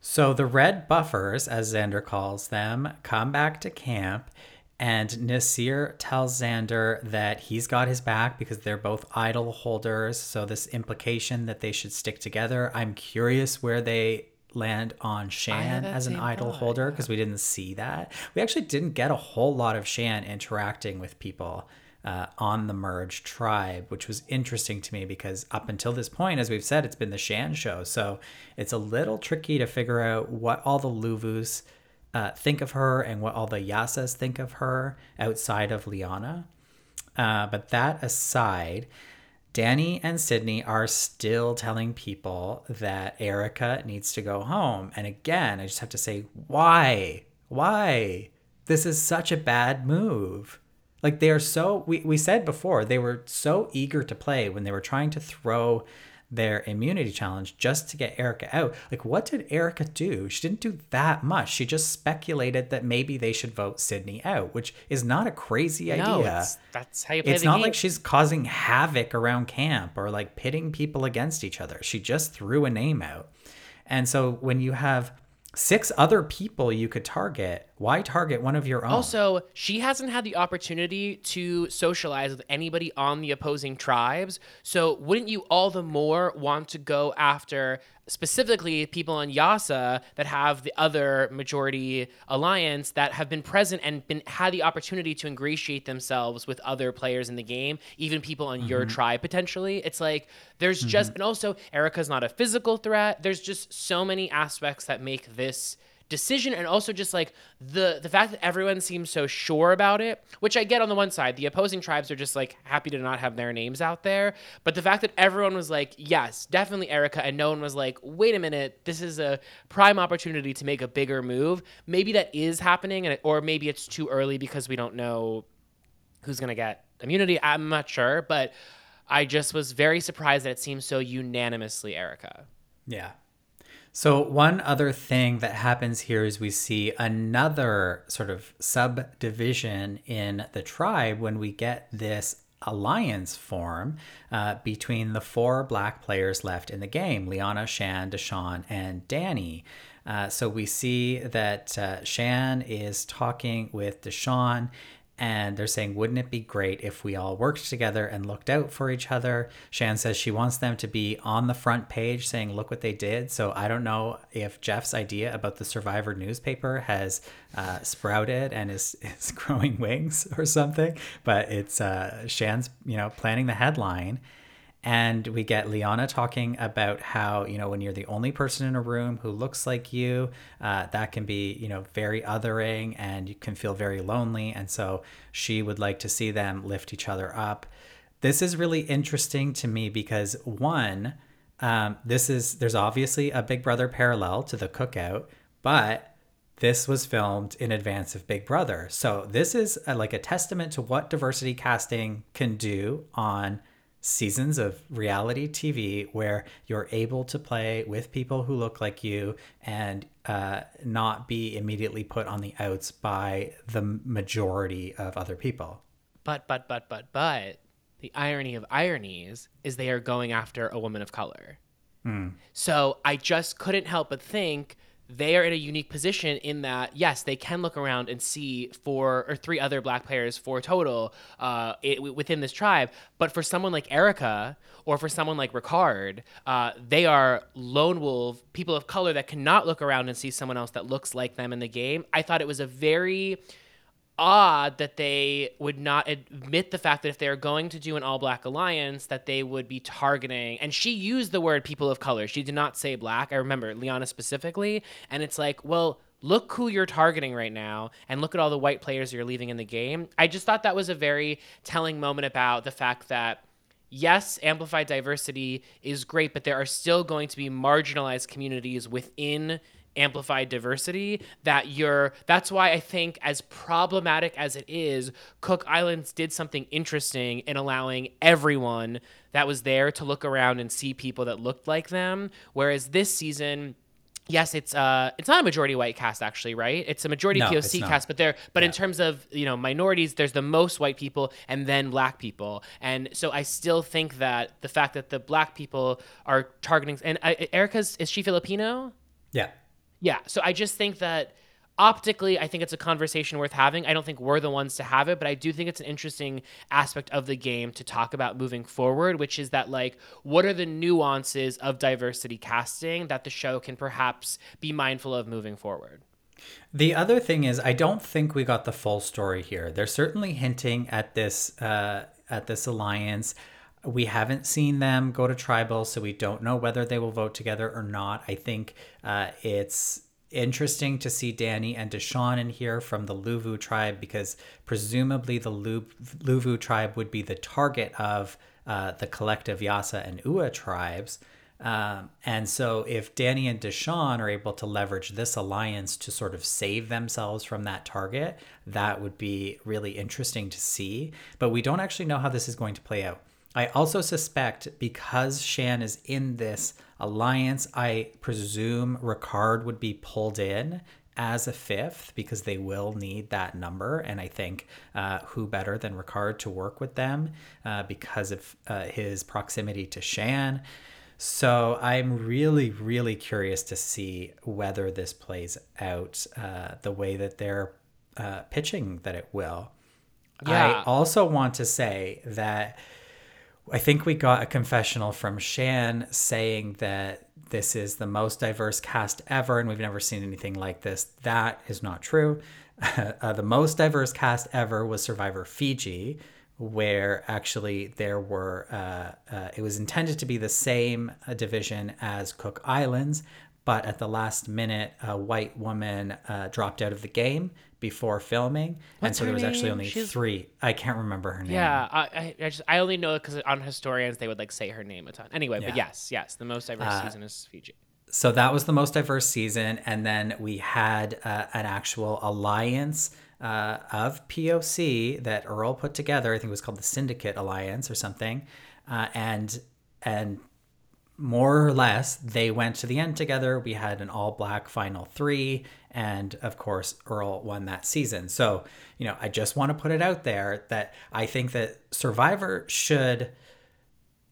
So the red buffers, as Xander calls them, come back to camp, and Naseer tells Xander that he's got his back because they're both idol holders. So this implication that they should stick together. I'm curious where they land on Shan as an idol holder because we didn't see that. We actually didn't get a whole lot of Shan interacting with people. Uh, on the merged tribe, which was interesting to me because up until this point, as we've said, it's been the Shan show. So it's a little tricky to figure out what all the Luvus uh, think of her and what all the Yases think of her outside of Liana. Uh, but that aside, Danny and Sydney are still telling people that Erika needs to go home. And again, I just have to say, why? Why? This is such a bad move. Like they are so we, we said before, they were so eager to play when they were trying to throw their immunity challenge just to get Erika out. Like what did Erika do? She didn't do that much. She just speculated that maybe they should vote Sydney out, which is not a crazy idea No, it's, that's how you play it's not game. like she's causing havoc around camp or like pitting people against each other. She just threw a name out. And so when you have six other people you could target, why target one of your own? Also, she hasn't had the opportunity to socialize with anybody on the opposing tribes. So, wouldn't you all the more want to go after specifically people on Yase that have the other majority alliance that have been present and been had the opportunity to ingratiate themselves with other players in the game, even people on your mm-hmm. tribe potentially? It's like there's mm-hmm. just and also Erika's not a physical threat. There's just so many aspects that make this decision and also just like the the fact that everyone seems so sure about it which i get on the one side. The opposing tribes are just like happy to not have their names out there. But the fact that everyone was like yes definitely erika and no one was like wait a minute this is a prime opportunity to make a bigger move maybe that is happening and or maybe it's too early because we don't know who's going to get immunity. I'm not sure but i just was very surprised that it seems so unanimously erika. Yeah. So, one other thing that happens here is we see another sort of subdivision in the tribe when we get this alliance form uh, between the four black players left in the game Liana, Shan, Deshawn, and Danny. Uh, so, we see that uh, Shan is talking with Deshawn and they're saying, wouldn't it be great if we all worked together and looked out for each other? Shan says she wants them to be on the front page saying, look what they did. So I don't know if Jeff's idea about the Survivor newspaper has uh, sprouted and is, *laughs* is growing wings or something, but it's uh, Shan's, you know, planning the headline. And we get Liana talking about how, you know, when you're the only person in a room who looks like you, uh, that can be, you know, very othering and you can feel very lonely. And so she would like to see them lift each other up. This is really interesting to me because, one, um, this is, there's obviously a Big Brother parallel to the cookout, but this was filmed in advance of Big Brother. So this is a, like a testament to what diversity casting can do on seasons of reality TV where you're able to play with people who look like you and uh, not be immediately put on the outs by the majority of other people. But, but, but, but, but, the irony of ironies is they are going after a woman of color. So I just couldn't help but think they are in a unique position in that yes, they can look around and see four or three other black players for total uh, it, within this tribe. But for someone like Erika or for someone like Ricard, uh, they are lone wolf people of color that cannot look around and see someone else that looks like them in the game. I thought it was a very odd that they would not admit the fact that if they are going to do an all black alliance that they would be targeting and she used the word people of color. She did not say black. I remember liana specifically and it's like well look who you're targeting right now and look at all the white players you're leaving in the game. I just thought that was a very telling moment about the fact that yes, amplified diversity is great, but there are still going to be marginalized communities within amplified diversity that you're that's why I think as problematic as it is, Cook Islands did something interesting in allowing everyone that was there to look around and see people that looked like them. Whereas this season Yes, it's uh, it's not a majority white cast actually, right? It's a majority No, POC cast, but there, but in terms of you know minorities, there's the most white people and then black people, and so I still think that the fact that the black people are targeting and uh, Erika's is she Filipino? Yeah. Yeah. So I just think that optically, I think it's a conversation worth having. I don't think we're the ones to have it, but I do think it's an interesting aspect of the game to talk about moving forward, which is that, like, what are the nuances of diversity casting that the show can perhaps be mindful of moving forward? The other thing is, I don't think we got the full story here. They're certainly hinting at this uh, at this alliance. We haven't seen them go to tribal, so we don't know whether they will vote together or not. I think uh, it's interesting to see Danny and Deshawn in here from the Luvu tribe because presumably the Lu- Luvu tribe would be the target of uh, the collective Yase and Ua tribes. Um, and so, if Danny and Deshawn are able to leverage this alliance to sort of save themselves from that target, that would be really interesting to see. But we don't actually know how this is going to play out. I also suspect because Shan is in this alliance, I presume Ricard would be pulled in as a fifth because they will need that number. And I think uh, who better than Ricard to work with them uh, because of uh, his proximity to Shan. So I'm really, really curious to see whether this plays out uh, the way that they're uh, pitching that it will. Yeah. I also want to say that I think we got a confessional from Shan saying that this is the most diverse cast ever and we've never seen anything like this. That is not true. *laughs* Uh, the most diverse cast ever was Survivor Fiji, where actually there were, uh, uh, it was intended to be the same uh, division as Cook Islands, but at the last minute, a white woman uh, dropped out of the game before filming. and so there her was actually only She's- three. I can't remember her name. Yeah, I, I, I just I only know it because on historians they would like say her name a ton. Anyway, but yes, yes, the most diverse season is Fiji. so that was the most diverse season and then we had uh, an actual alliance uh, of poc that earl put together i think it was called the syndicate alliance or something uh, and and more or less they went to the end together we had an all black final three and of course earl won that season so you know i just want to put it out there that i think that survivor should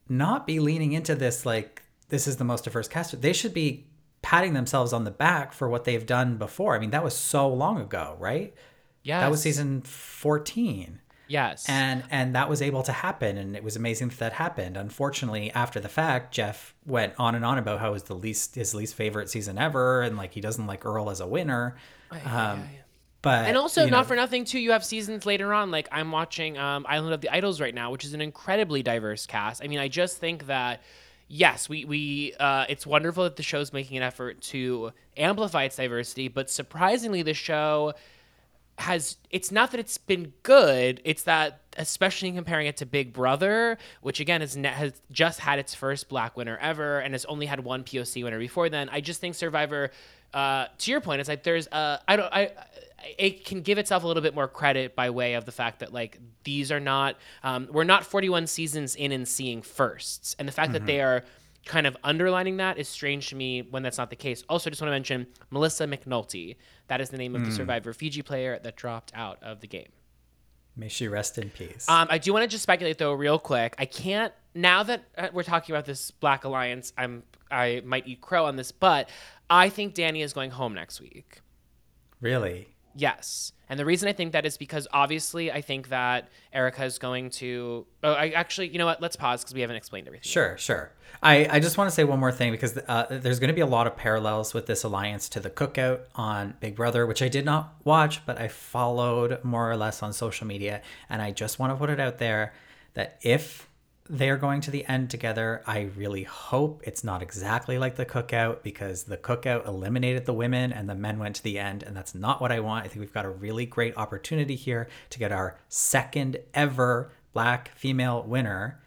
not be leaning into this like this is the most diverse cast. They should be patting themselves on the back for what they've done before. I mean, that was so long ago, right? Yeah. That was season 14. Yes, And and that was able to happen and it was amazing that that happened. Unfortunately, after the fact, Jeff went on and on about how it was the least his least favorite season ever and like he doesn't like Earl as a winner. Um, but And also, not know, for nothing, too, you have seasons later on. Like, I'm watching um, Island of the Idols right now, which is an incredibly diverse cast. I mean, I just think that, yes, we, we uh, it's wonderful that the show's making an effort to amplify its diversity, but surprisingly, the show has it's not that it's been good it's that especially in comparing it to big brother which again has, ne- has just had its first black winner ever and has only had one poc winner before then. I just think survivor uh, to your point it's like there's uh, i don't i it can give itself a little bit more credit by way of the fact that like these are not um, we're not 41 seasons in and seeing firsts. And the fact that they are kind of underlining that is strange to me when that's not the case. Also, I just want to mention Melissa McNulty. That is the name of the Survivor Fiji player that dropped out of the game. may she rest in peace. Um, I do want to just speculate though, real quick. I can't now that uh, we're talking about this Black Alliance, I'm I might eat crow on this, but I think Danny is going home next week. Really? Yes. And the reason I think that is because obviously I think that Erika is going to. Oh, I actually, you know what? Let's pause because we haven't explained everything. Sure, sure. I, I just want to say one more thing because uh, there's going to be a lot of parallels with this alliance to the cookout on Big Brother, which I did not watch, but I followed more or less on social media. And I just want to put it out there that if they're going to the end together. I really hope it's not exactly like the cookout because the cookout eliminated the women and the men went to the end, and that's not what I want. I think we've got a really great opportunity here to get our second ever black female winner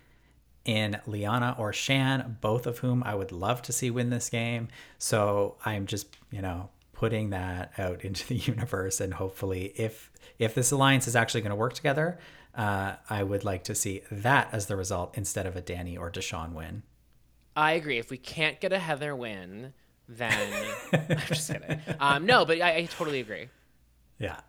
in Liana or Shan, both of whom I would love to see win this game. So I'm just, you know, putting that out *laughs* into the universe and hopefully if if this alliance is actually going to work together, uh, I would like to see that as the result instead of a Danny or Deshawn win. I agree. If we can't get a Heather win, then *laughs* *laughs* I'm just kidding. Um, no, but I, I totally agree. Yeah.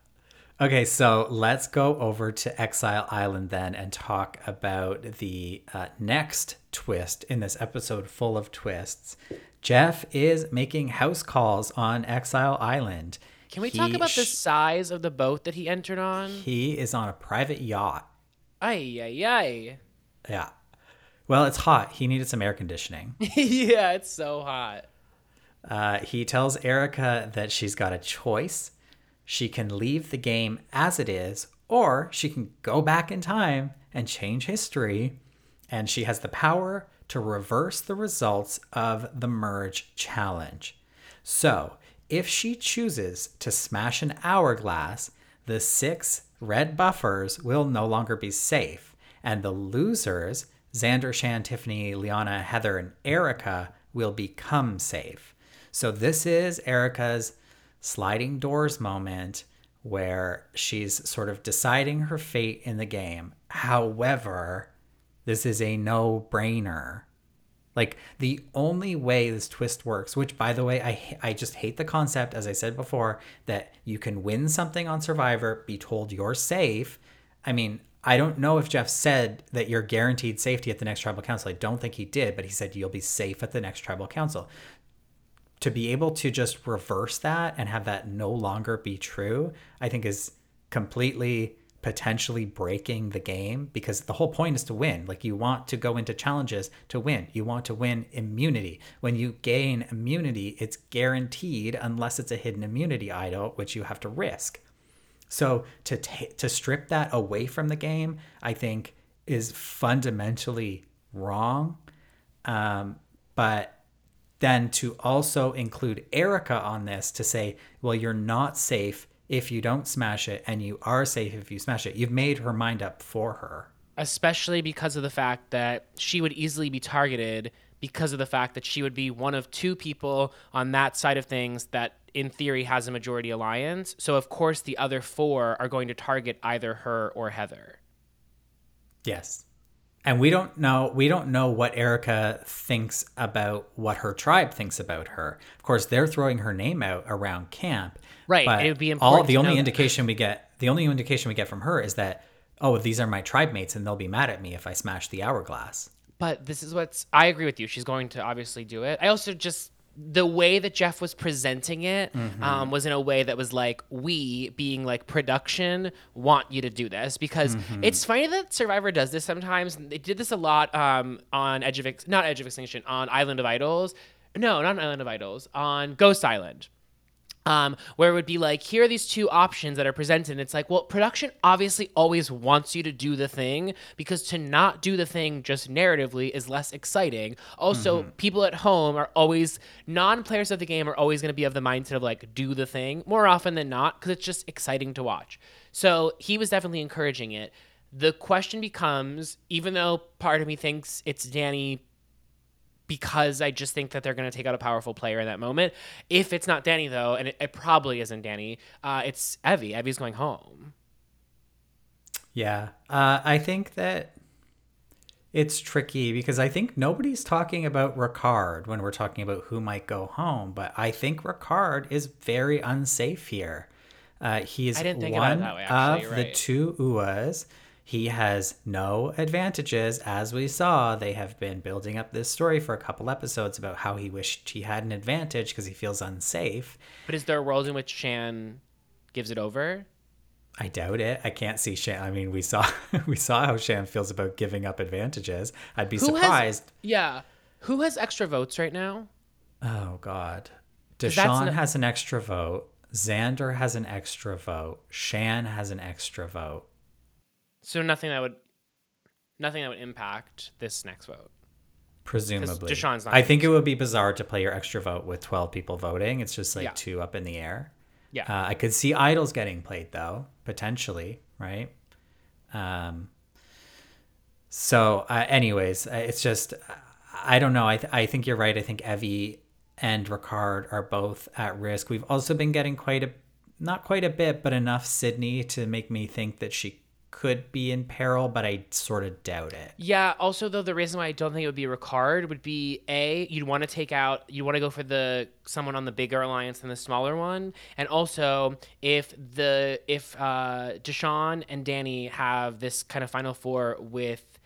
Okay, so let's go over to Exile Island then and talk about the uh, next twist in this episode full of twists. Jeff is making house calls on Exile Island. Can we talk He about the size of the boat that he entered on? He is on a private yacht. Ay, ay, ay. Yeah. Well, it's hot. He needed some air conditioning. *laughs* yeah, it's so hot. Uh, he tells Erika that she's got a choice. She can leave the game as it is, or she can go back in time and change history. And she has the power to reverse the results of the merge challenge. So, if she chooses to smash an hourglass, the six red buffers will no longer be safe, and the losers, Xander, Shan, Tiffany, Liana, Heather, and Erika, will become safe. So, this is Erika's sliding doors moment where she's sort of deciding her fate in the game. However, this is a no brainer. Like the only way this twist works, which by the way, I I just hate the concept, as I said before, that you can win something on Survivor, be told you're safe. I mean, I don't know if Jeff said that you're guaranteed safety at the next tribal council. I don't think he did, but he said you'll be safe at the next tribal council. To be able to just reverse that and have that no longer be true, I think is completely potentially breaking the game because the whole point is to win. Like you want to go into challenges to win. You want to win immunity. When you gain immunity, it's guaranteed unless it's a hidden immunity idol, which you have to risk. So to ta- to strip that away from the game, I think is fundamentally wrong. Um, but then to also include Erika on this to say, well, you're not safe if you don't smash it, and you are safe if you smash it. You've made her mind up for her. especially because of the fact that she would easily be targeted because of the fact that she would be one of two people on that side of things that in theory has a majority alliance so of course the other four are going to target either her or heather Yes. And we don't know we don't know what Erika thinks about what her tribe thinks about her. Of course, they're throwing her name out around camp. Right, it would be important. all the only know that. indication we get the only indication we get from her is that oh, these are my tribe mates and they'll be mad at me if I smash the hourglass. but this is what's i agree with you she's going to obviously do it i also just the way that jeff was presenting it um, was in a way that was like we being like production want you to do this. Because it's funny that survivor does this sometimes. They did this a lot um, on edge of Ex- not edge of extinction on island of idols. No not on island of idols on ghost island um, where it would be like, here are these two options that are presented. And it's like, well, production obviously always wants you to do the thing because to not do the thing just narratively is less exciting. Also, people at home are always, non players of the game are always going to be of the mindset of like, do the thing more often than not because it's just exciting to watch. So he was definitely encouraging it. The question becomes, even though part of me thinks it's Danny because I just think that they're going to take out a powerful player in that moment. If it's not Danny, though, and it, it probably isn't Danny, uh, it's Evvie. Evvie's going home. Yeah. Uh, I think that it's tricky because I think nobody's talking about Ricard when we're talking about who might go home, but I think Ricard is very unsafe here. Uh, he is I didn't think about it one way, actually. of You're the two Uas. He has no advantages. As we saw, they have been building up this story for a couple episodes about how he wished he had an advantage because he feels unsafe. But is there a world in which Shan gives it over? I doubt it. I can't see Shan. I mean, we saw *laughs* we saw how Shan feels about giving up advantages. I'd be Who has- surprised. Yeah. Who has extra votes right now? Oh God. that's Deshawn no- has an extra vote. Xander has an extra vote. Shan has an extra vote. So nothing that would nothing that would impact this next vote. Presumably, Deshawn's not I think it would be bizarre to play your extra vote with twelve people voting. It's just like Yeah. two up in the air. Yeah. Uh, I could see idols getting played though, potentially, right? Um. So, uh, anyways, uh, it's just I don't know. I th- I think you're right. I think Evvie and Ricard are both at risk. We've also been getting quite a not quite a bit, but enough Sydney to make me think that she could be in peril, but I sort of doubt it. Yeah. Also, though, the reason why I don't think it would be Ricard would be a you'd want to take out you want to go for the someone on the bigger alliance than the smaller one, and also if the if uh, Deshawn and Danny have this kind of final four with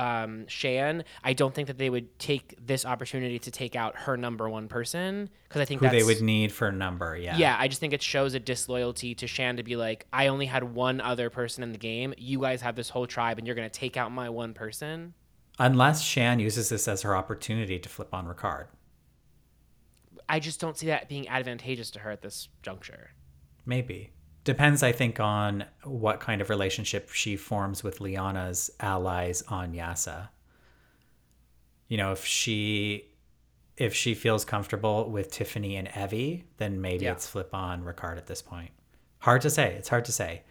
um, Shan, I don't think that they would take this opportunity to take out her number one person because I think Who they would need for a number, yeah. Yeah, I just think it shows a disloyalty to Shan to be like, I only had one other person in the game. You guys have this whole tribe, and you're gonna take out my one person. Unless Shan uses this as her opportunity to flip on Ricard. I just don't see that being advantageous to her at this juncture. Maybe. Depends, I think, on what kind of relationship she forms with Liana's allies on Yase. You know, if she if she feels comfortable with Tiffany and Evvie, then maybe Yeah. it's flip on Ricard at this point. Hard to say. It's hard to say.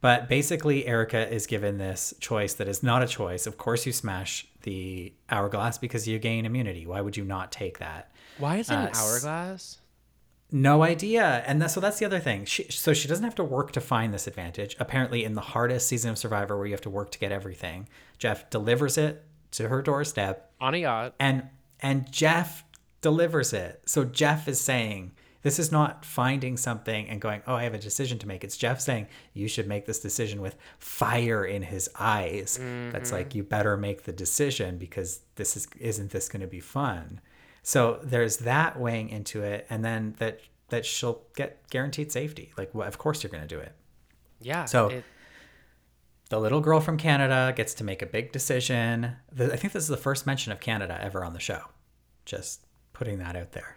But basically, Erika is given this choice that is not a choice. Of course, you smash the hourglass because you gain immunity. Why would you not take that? Why is it Uh, an hourglass? No idea. And that, so that's the other thing. She, so she doesn't have to work to find this advantage. Apparently, in the hardest season of Survivor, where you have to work to get everything, Jeff delivers it to her doorstep, On a yacht. and and Jeff delivers it. So Jeff is saying this is not finding something and going, "Oh, I have a decision to make." It's Jeff saying you should make this decision with fire in his eyes. That's mm-hmm. like you better make the decision because this is isn't this going to be fun. So there's that weighing into it, and then that that she'll get guaranteed safety. Like, well, of course you're going to do it. Yeah. So- it- The little girl from Canada gets to make a big decision. The, I think this is the first mention of Canada ever on the show. Just putting that out there.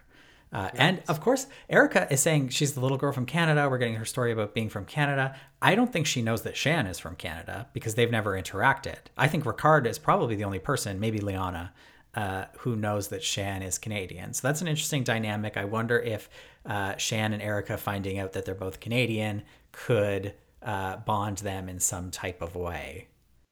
Uh, and of course, Erika is saying she's the little girl from Canada. We're getting her story about being from Canada. I don't think she knows that Shan is from Canada because they've never interacted. I think Ricard is probably the only person, maybe Liana, uh, who knows that Shan is Canadian. So that's an interesting dynamic. I wonder if uh, Shan and Erika finding out that they're both Canadian could uh, bond them in some type of way.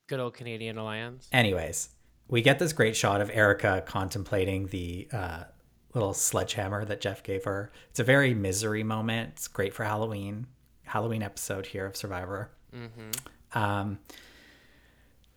good old Canadian alliance. Anyways, we get this great shot of Erika contemplating the uh, little sledgehammer that Jeff gave her. It's a very misery moment. It's great for Halloween, Halloween episode here of Survivor. Um,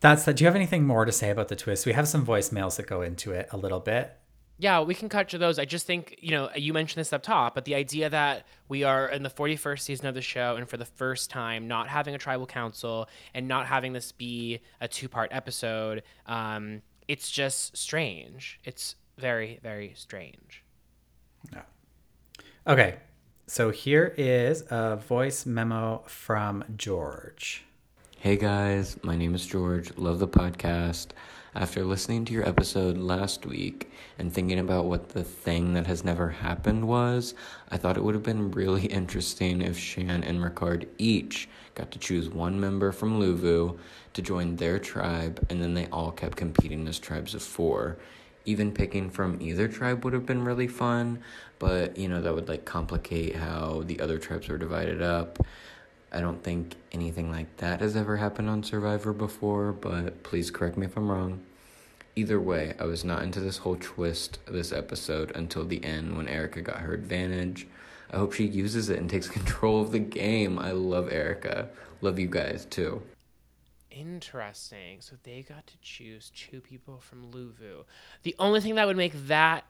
that's that. Do you have anything more to say about the twist? We have some voicemails that go into it a little bit. Yeah, we can cut to those. I just think, you know, you mentioned this up top, but the idea that we are in the 41st season of the show and for the first time not having a tribal council and not having this be a two part episode, um, it's just strange. It's very, very strange. Yeah. Okay, so here is a voice memo from George. Hey guys, my name is George. Love the podcast. After listening to your episode last week and thinking about what the thing that has never happened was, I thought it would have been really *laughs* interesting if Shan and Ricard each got to choose one member from Luvu to join their tribe, and then they all kept competing as tribes of four. Even picking from either tribe would have been really fun, but you know, that would like complicate how the other tribes were divided up. I don't think anything like that has ever happened on Survivor before, but please correct me if I'm wrong. Either way, I was not into this whole twist this episode until the end when Erika got her advantage. I hope she uses it and takes *laughs* control of the game. I love Erika. Love you guys too. Interesting. So they got to choose two people from Luvu. The only thing that would make that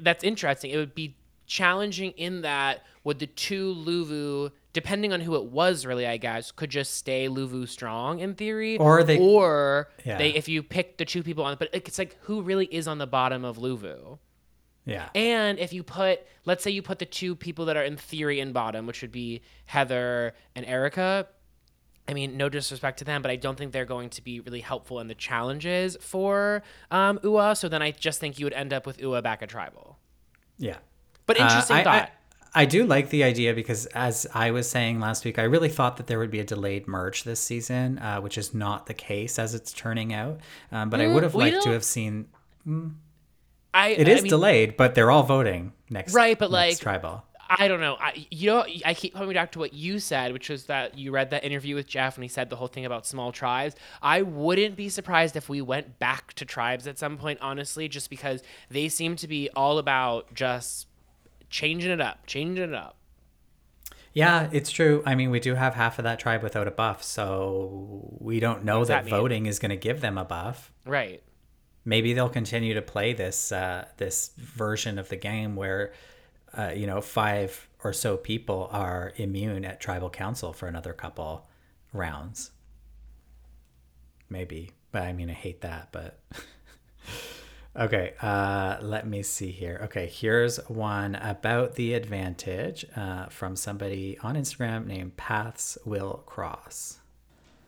that's interesting, it would be challenging in that would the two Luvu, depending on who it was, really, I guess, could just stay Luvu strong in theory, Or they- or Yeah. they if you pick the two people on, but it's like who really is on the bottom of Luvu. Yeah. And if you put, let's say you put the two people that are in theory in bottom, which would be Heather and Erika. I mean, no disrespect to them, but I don't think they're going to be really helpful in the challenges for um, Ua. So then I just think you would end up with Ua back at tribal. Yeah. But interesting Uh, I, thought. I, I do like the idea because, as I was saying last week, I really thought that there would be a delayed merge this season, uh, which is not the case as it's turning out. Um, but I would have Mm, liked to don't- have seen. I, It I mean, delayed, but they're all voting next. Right, but, next like, tribal. I don't know. I you know I keep coming back to what you said, which was that you read that interview with Jeff and he said the whole thing about small tribes. I wouldn't be surprised if we went back to tribes at some point, honestly, just because they seem to be all about just changing it up, changing it up. Yeah, it's true. I mean, we do have half of that tribe without a buff, so we don't know that, that voting is going to give them a buff. Right. maybe they'll continue to play this uh, this version of the game where uh, you know five or so people are immune at tribal council for another couple rounds maybe but i mean i hate that but *laughs* okay uh, let me see here okay here's one about the advantage uh, from somebody on instagram named paths will cross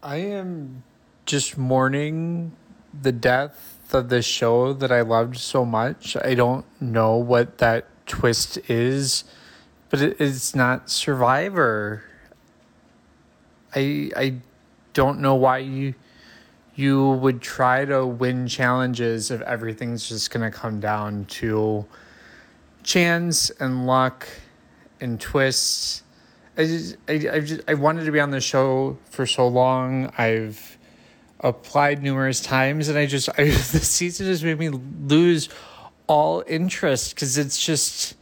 I am just mourning the death of the show that I loved so much. I don't know what that twist is, but it's not Survivor. I I don't know why you you would try to win challenges if everything's just gonna come down to chance and luck and twists. I just, I, I just I wanted to be on the show for so long. I've applied numerous times, and I just *laughs* I, the season has made me lose all interest because it's just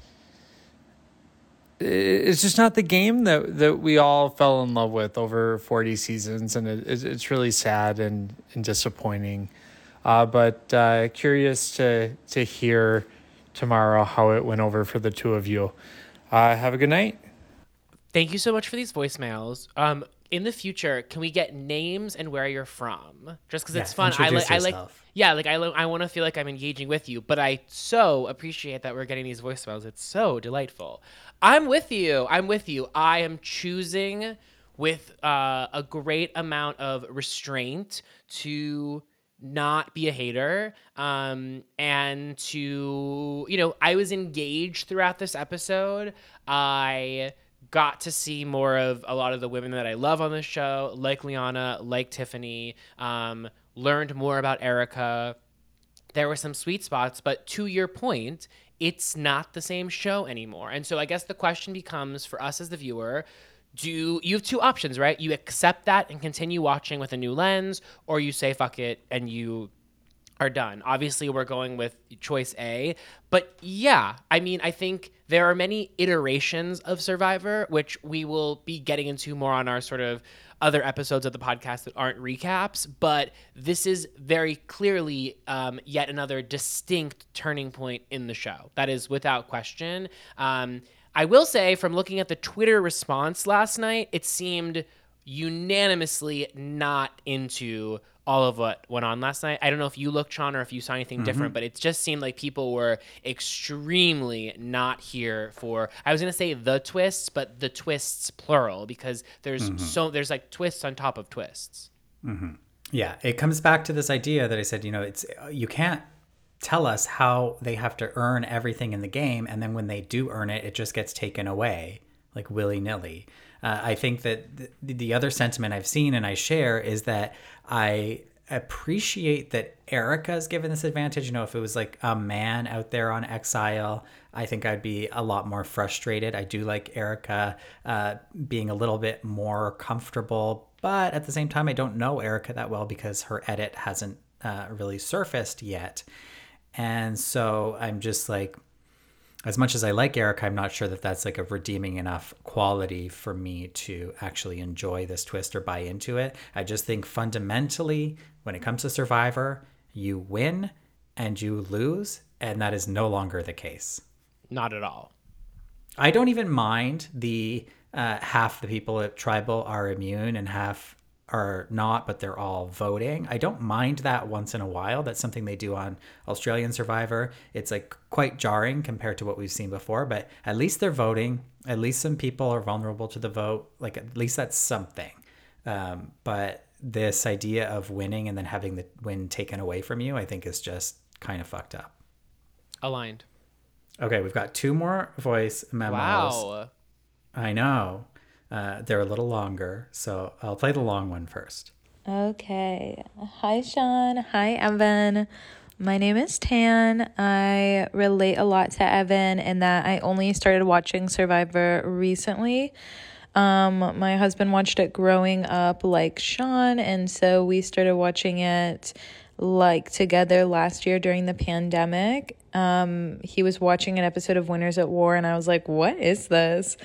it's just not the game that that we all fell in love with over 40 seasons and it, it, it's really sad and, and disappointing uh, but uh, curious to to hear tomorrow how it went over for the two of you uh, have a good night Thank you so much for these voicemails. Um, in the future, can we get names and where you're from? Just because it's Yeah, fun. I introduce like. I like. Yeah, like I. I want to feel like I'm engaging with you, but I so appreciate that we're getting these voicemails. It's so delightful. I'm with you. I'm with you. I am choosing with uh, a great amount of restraint to not be a hater um and to you know i was engaged throughout this episode i got to see more of a lot of the women that I love on the show, like Liana, like Tiffany. Um, learned more about Erika. There were some sweet spots, but to your point, it's not the same show anymore. And so I guess the question becomes for us as the viewer, do you have two options, right? You accept that and continue watching with a new lens, or you say fuck it and you are done. Obviously, we're going with choice A. But yeah, I mean, I think there are many iterations of Survivor, which we will be getting into more on our sort of other episodes of the podcast that aren't recaps. But this is very clearly um, yet another distinct turning point in the show. That is without question. Um, I will say, from looking at the Twitter response last night, it seemed unanimously not into all of what went on last night. I don't know if you looked, Sean, or if you saw anything mm-hmm. different, but it just seemed like people were extremely not here for. I was gonna say the twists, but the twists plural because there's mm-hmm. so there's like twists on top of twists. Mm-hmm. Yeah, it comes back to this idea that I said, you know, it's uh, you can't tell us how they have to earn everything in the game, and then when they do earn it, it just gets taken away like willy nilly. Uh, I think that th- the other sentiment I've seen and I share is that I appreciate that Erika's given this advantage. You know, if it was like a man out there on Exile, I think I'd be a lot more frustrated. I do like Erika uh, being a little bit more comfortable, but at the same time, I don't know Erika that well because her edit hasn't uh, really surfaced yet. And so I'm just like, as much as I like Erika, I'm not sure that that's like a redeeming enough quality for me to actually enjoy this twist or buy into it. I just think fundamentally, when it comes to Survivor, you win and you lose, and that is no longer the case. Not at all. I don't even mind the uh, half the people at tribal are immune and half are not, but they're all voting. I don't mind that once in a while. That's something they do on Australian Survivor. It's like quite jarring compared to what we've seen before, but at least they're voting. At least some people are vulnerable to the vote. Like at least that's something. Um, but this idea of winning and then having the win taken away from you, I think is just kind of fucked up. Aligned. Okay, we've got two more voice memos. Wow. I know. Uh, they're a little longer, so I'll play the long one first. Okay. Hi, Sean. Hi, Evan. My name is Tan. I relate a lot to Evan in that I only started watching Survivor recently. Um, my husband watched it growing up like Sean, and so we started watching it like together last year during the pandemic. Um, he was watching an episode of Winners at War, and I was like, what is this?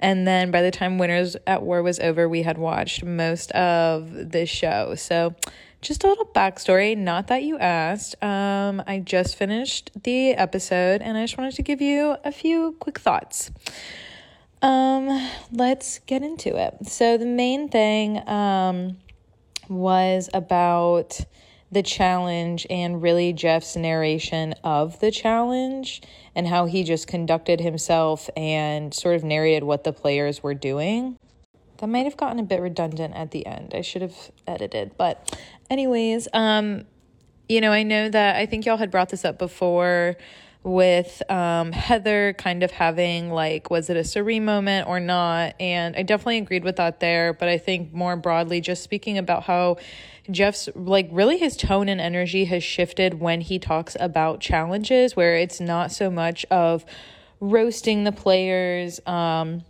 And then by the time Winners at War was over, we had watched most of the show. So, just a little backstory, not that you asked. Um, I just finished the episode and I just wanted to give you a few quick thoughts. Um, let's get into it. So, the main thing um, was about the challenge and really Jeff's narration of the challenge and how he just conducted himself and sort of narrated what the players were doing. That might have gotten a bit redundant at the end. I should have edited. But anyways, um you know, I know that I think y'all had brought this up before with um, Heather kind of having like, was it a serene moment or not? And I definitely agreed with that there. But I think more broadly, just speaking about how Jeff's like really his tone and energy has shifted when he talks about challenges, where it's not so much of roasting the players. Um,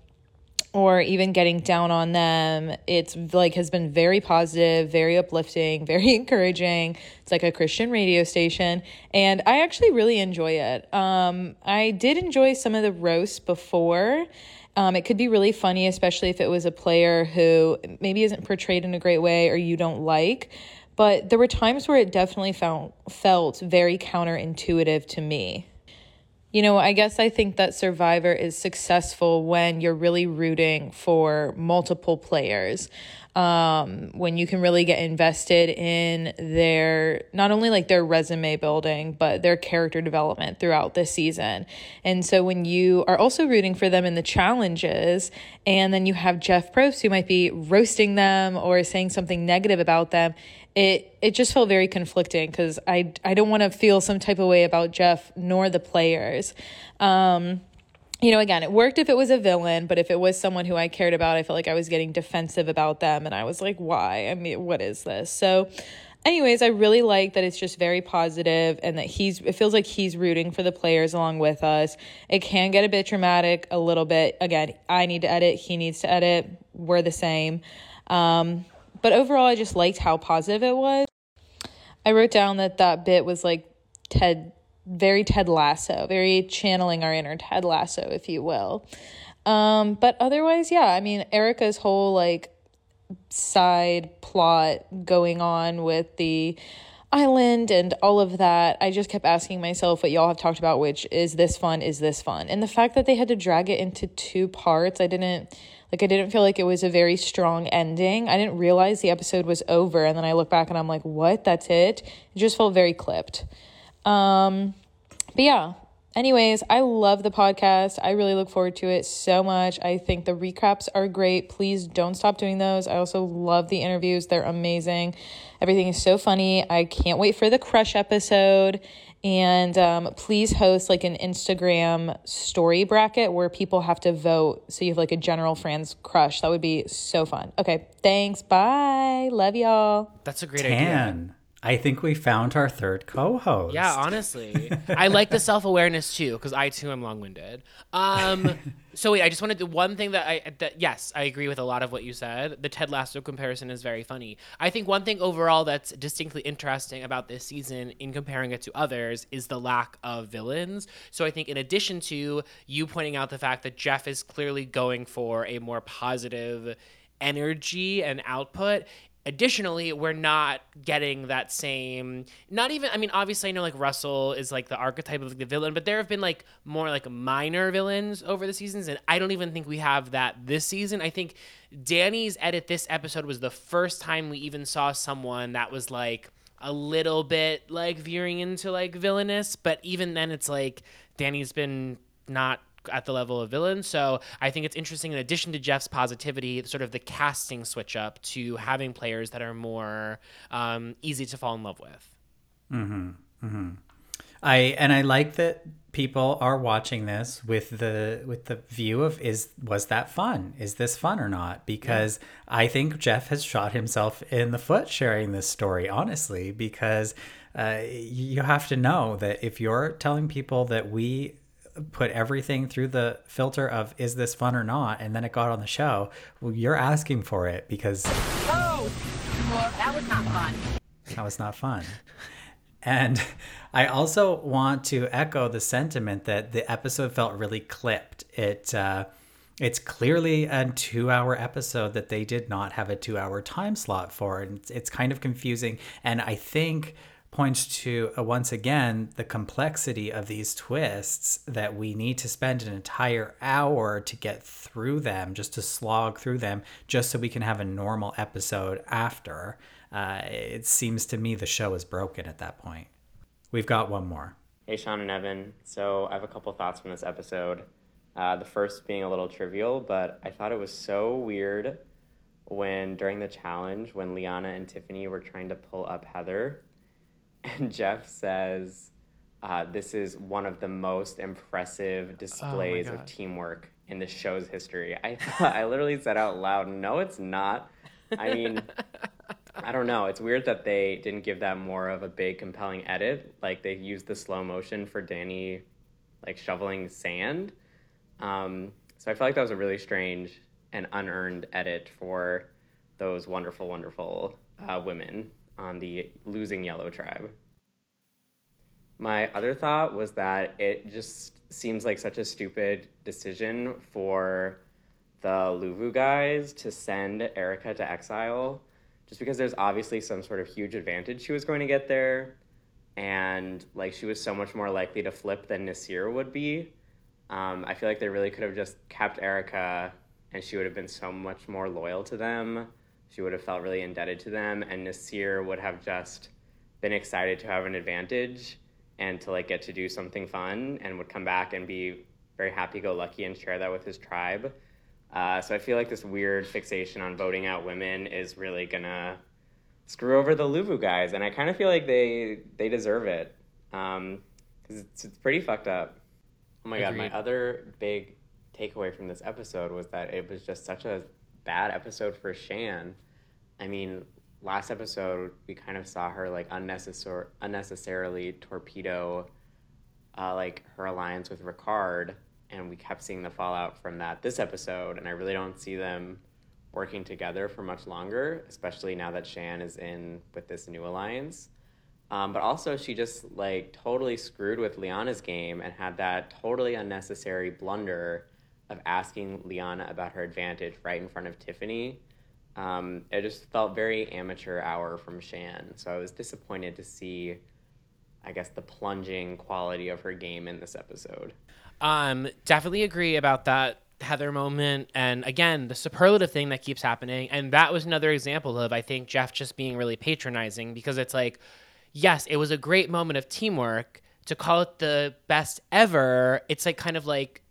or even getting down on them. It's like has been very positive, very uplifting, *laughs* very encouraging. It's like a Christian radio station, and I actually really enjoy it. Um, I did enjoy some of the roasts before. Um, it could be really funny, especially if it was a player who maybe isn't portrayed in a great way or you don't like. But there were times where it definitely felt felt very counterintuitive to me. You know, I guess I think that Survivor is successful when you're really rooting for multiple players. Um, when you can really get invested in their not only like their resume building, but their character development throughout the season. And so when you are also rooting for them in the challenges, and then you have Jeff Probst who might be roasting them or saying something negative about them, it it just felt very conflicting because I I don't want to feel some type of way about Jeff nor the players. Um, you know, again, it worked if it was a villain, but if it was someone who I cared about, I felt like I was getting defensive about them, and I was like, why? I mean, what is this? So. Anyways, I really like that it's just very positive and that he's it feels like he's rooting for the players along with us. It can get a bit dramatic a little bit. Again, I need to edit, he needs to edit. We're the same. Um, but overall, I just liked how positive it was. I wrote down that that bit was like Ted, very Ted Lasso, very channeling our inner Ted Lasso, if you will. Um, but otherwise, yeah, I mean, Erika's whole like side plot going on with the island and all of that, I just kept asking myself what y'all have talked about, which is this fun? Is this fun? And the fact that they had to drag it into two parts, I didn't like I didn't feel like it was a very strong ending. I didn't realize the episode was over and then I look back and I'm like, "What? That's it?" It just felt very clipped. Um but yeah, anyways, I love the podcast. I really look forward to it so much. I think the recaps are great. Please don't stop doing those. I also love the interviews, they're amazing. Everything is so funny. I can't wait for the crush episode. And um, please host like an Instagram story bracket where people have to vote. So you have like a general friends crush. That would be so fun. Okay. Thanks. Bye. Love y'all. That's a great Tan. idea. I think we found our third co-host. Yeah, honestly, I like the self awareness too because I too am long winded. Um, *laughs* so wait, I just wanted to one thing that I that yes, I agree with a lot of what you said. The Ted Lasso comparison is very funny. I think one thing overall that's distinctly interesting about this season, in comparing it to others, is the lack of villains. So I think in addition to you pointing out the fact that Jeff is clearly going for a more positive energy and output additionally, we're not getting that same. Not even. I mean, obviously, I know like Russell is like the archetype of the villain, but there have been like more like minor villains over the seasons, and I don't even think we have that this season. I think Danny's edit this episode was the first time we even saw someone that was like a little bit like veering into like villainous, but even then, it's like Danny's been not at the level of villain. So I think it's interesting, in addition to Jeff's positivity, sort of the casting switch up to having players that are more um, easy to fall in love with. Mm-hmm. Mm-hmm. I and I like that people are watching this with the with the view of is was that fun? Is this fun or not? Because yeah. I think Jeff has shot himself in the foot sharing this story, honestly, because uh, you have to know that if you're telling people that we put everything through the filter of is this fun or not? And then it got on the show. Well you're asking for it because oh well, that was not fun. That was not fun. And i also want to echo the sentiment that the episode felt really clipped. It uh, it's clearly a two hour episode that they did not have a two hour time slot for and it's, it's kind of confusing. And i think points to uh, once again the complexity of these twists that we need to spend an entire hour to get through them, just to slog through them, just so we can have a normal episode after. Uh, it seems to me the show is broken at that point. We've got one more. Hey, Sean and Evan. So I have a couple thoughts from this episode. Uh, the first being a little trivial, but I thought it was so weird when during the challenge when Liana and Tiffany were trying to pull up Heather *laughs* and Jeff says, uh, "This is one of the most impressive displays oh of teamwork in the show's history." I I literally said out loud, "No, it's not." I mean, I don't know. It's weird that they didn't give that more of a big, compelling edit. Like they used the slow motion for Danny, like shoveling sand. Um, so I feel like that was a really strange and unearned edit for those wonderful, wonderful uh, women on the losing yellow tribe. My other thought was that it just seems like such a stupid decision for the Luvu guys to send Erika to exile, just because there's obviously some sort of huge advantage she was going to get there, and like she was so much more likely to flip than Naseer would be. Um, I feel like they really could have just kept Erika and she would have been so much more loyal to them she would have felt really indebted to them, and Naseer would have just been excited to have an advantage and to like get to do something fun, and would come back and be very happy-go-lucky and share that with his tribe. Uh, so I feel like this weird fixation on voting out women is really gonna screw over the Luvu guys, and I kind of feel like they they deserve it because um, it's, it's pretty fucked up. Oh my Agreed. god, my other big takeaway from this episode was that it was just such a bad episode for Shan. I mean, last episode we kind of saw her like unnecessar- unnecessarily torpedo uh, like her alliance with Ricard, and we kept seeing the fallout from that this episode, and I really don't see them working together for much longer, especially now that Shan is in with this new alliance. Um, but also, she just like totally screwed with Liana's game and had that totally unnecessary blunder of asking Liana about her advantage right in front of Tiffany. Um, it just felt very amateur hour from Shan. So I was disappointed to see, I guess, the plunging quality of her game in this episode. Um, definitely agree about that Heather moment. And again, the superlative thing that keeps happening. And that was another example of, I think, Jeff just being really patronizing because it's like, yes, it was a great moment of teamwork. To call it the best ever, it's like kind of like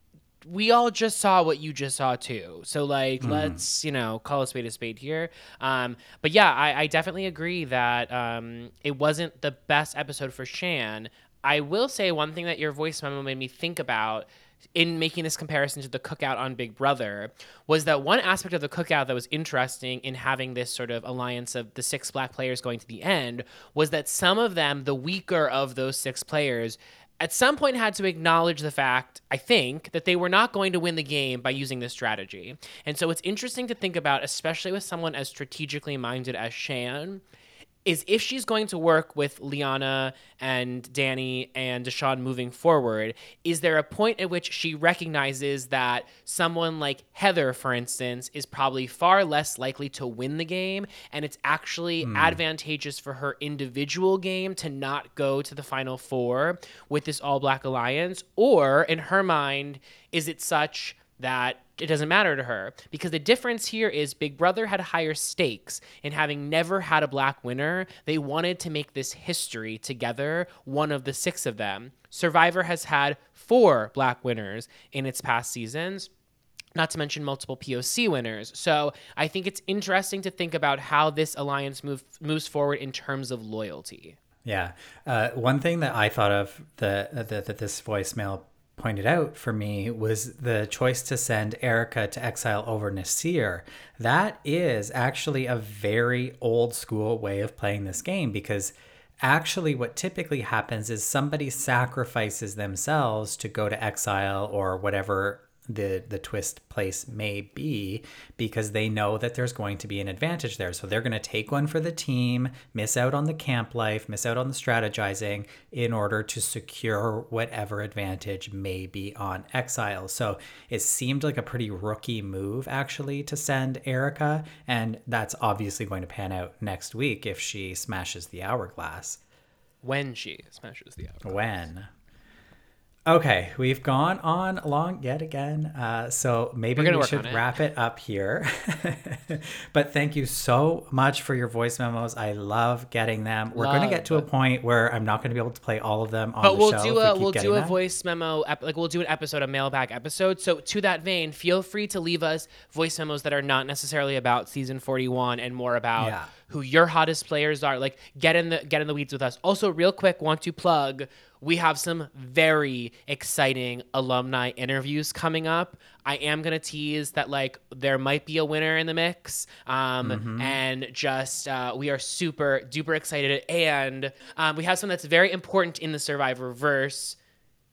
we all just saw what you just saw too. So like, mm. let's you know call a spade a spade here. Um, but yeah, I, I definitely agree that um, it wasn't the best episode for Shan. I will say one thing that your voice memo made me think about in making this comparison to the cookout on Big Brother was that one aspect of the cookout that was interesting in having this sort of alliance of the six black players going to the end was that some of them, the weaker of those six players, at some point had to acknowledge the fact, I think, that they were not going to win the game by using this strategy. And so it's interesting to think about, especially with someone as strategically minded as Shan, is if she's going to work with Liana and Danny and Deshawn moving forward, is there a point at which she recognizes that someone like Heather, for instance, is probably far less likely to win the game and it's actually Hmm. advantageous for her individual game to not go to the final four with this all black alliance? Or in her mind, is it such that it doesn't matter to her because the difference here is Big Brother had higher stakes and having never had a black winner, they wanted to make this history together, one of the six of them. Survivor has had four black winners in its past seasons not to mention multiple POC winners. So I think it's interesting to think about how this alliance move, moves forward in terms of loyalty. Yeah. Uh, one thing that I thought of the, that that this voicemail pointed out for me was the choice to send Erika to exile over Naseer. That is actually a very old school way of playing this game because actually what typically happens is somebody sacrifices themselves to go to exile or whatever the the twist place may be because they know that there's going to be an advantage there. So they're going to take one for the team, miss out on the camp life, miss out on the strategizing in order to secure whatever advantage may be on exile. So it seemed like a pretty rookie move actually to send Erika and that's obviously going to pan out next week if she smashes the hourglass. When she smashes the hourglass When? Okay, we've gone on long yet again. Uh, so maybe we should it. wrap it up here. *laughs* but thank you so much for your voice memos. I love getting them. We're going to get to a point where I'm not going to be able to play all of them on But the we'll show. do a we'll do a them. voice memo ep- like we'll do an episode a mailbag episode. So to that vein, feel free to leave us voice memos that are not necessarily about season 41 and more about Yeah. Who your hottest players are. Like get in the get in the weeds with us. Also, real quick, want to plug we have some very exciting alumni interviews coming up. I am gonna tease that like there might be a winner in the mix, um, Mm-hmm. and just uh, we are super duper excited. And um, we have something that's very important in the Survivor verse,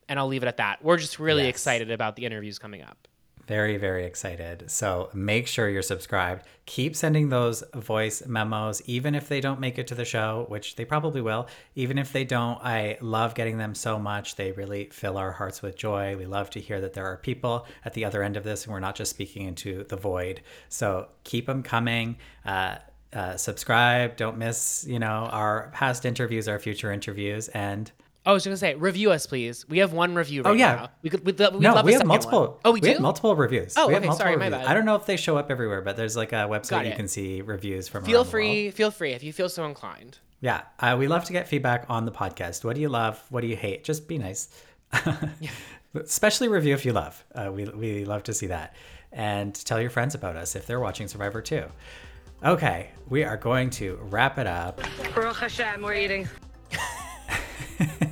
and I'll leave it at that. We're just really Yes. excited about the interviews coming up. Very, very excited. So make sure you're subscribed. Keep sending those voice memos, even if they don't make it to the show, which they probably will. Even if they don't, I love getting them so much. They really fill our hearts with joy. We love to hear that there are people at the other end of this and we're not just speaking into the void. So keep them coming. Uh, uh, subscribe. Don't miss, you know, our past interviews, our future interviews, and I was gonna say, review us, please. We have one review right Oh, yeah. now. We could. We'd, we'd no, love we have multiple. One. Oh, we, do. have multiple reviews. Oh, we okay, multiple sorry, my bad. I don't know if they show up everywhere, but there's like a website Got you it. can see reviews from. Feel around the free. world. Feel free if you feel so inclined. Yeah, uh, we love to get feedback on the podcast. What do you love? What do you hate? Just be nice. *laughs* Especially review if you love. Uh, we we love to see that, and tell your friends about us if they're watching Survivor too. Okay, we are going to wrap it up. Baruch Hashem, we're eating. *laughs*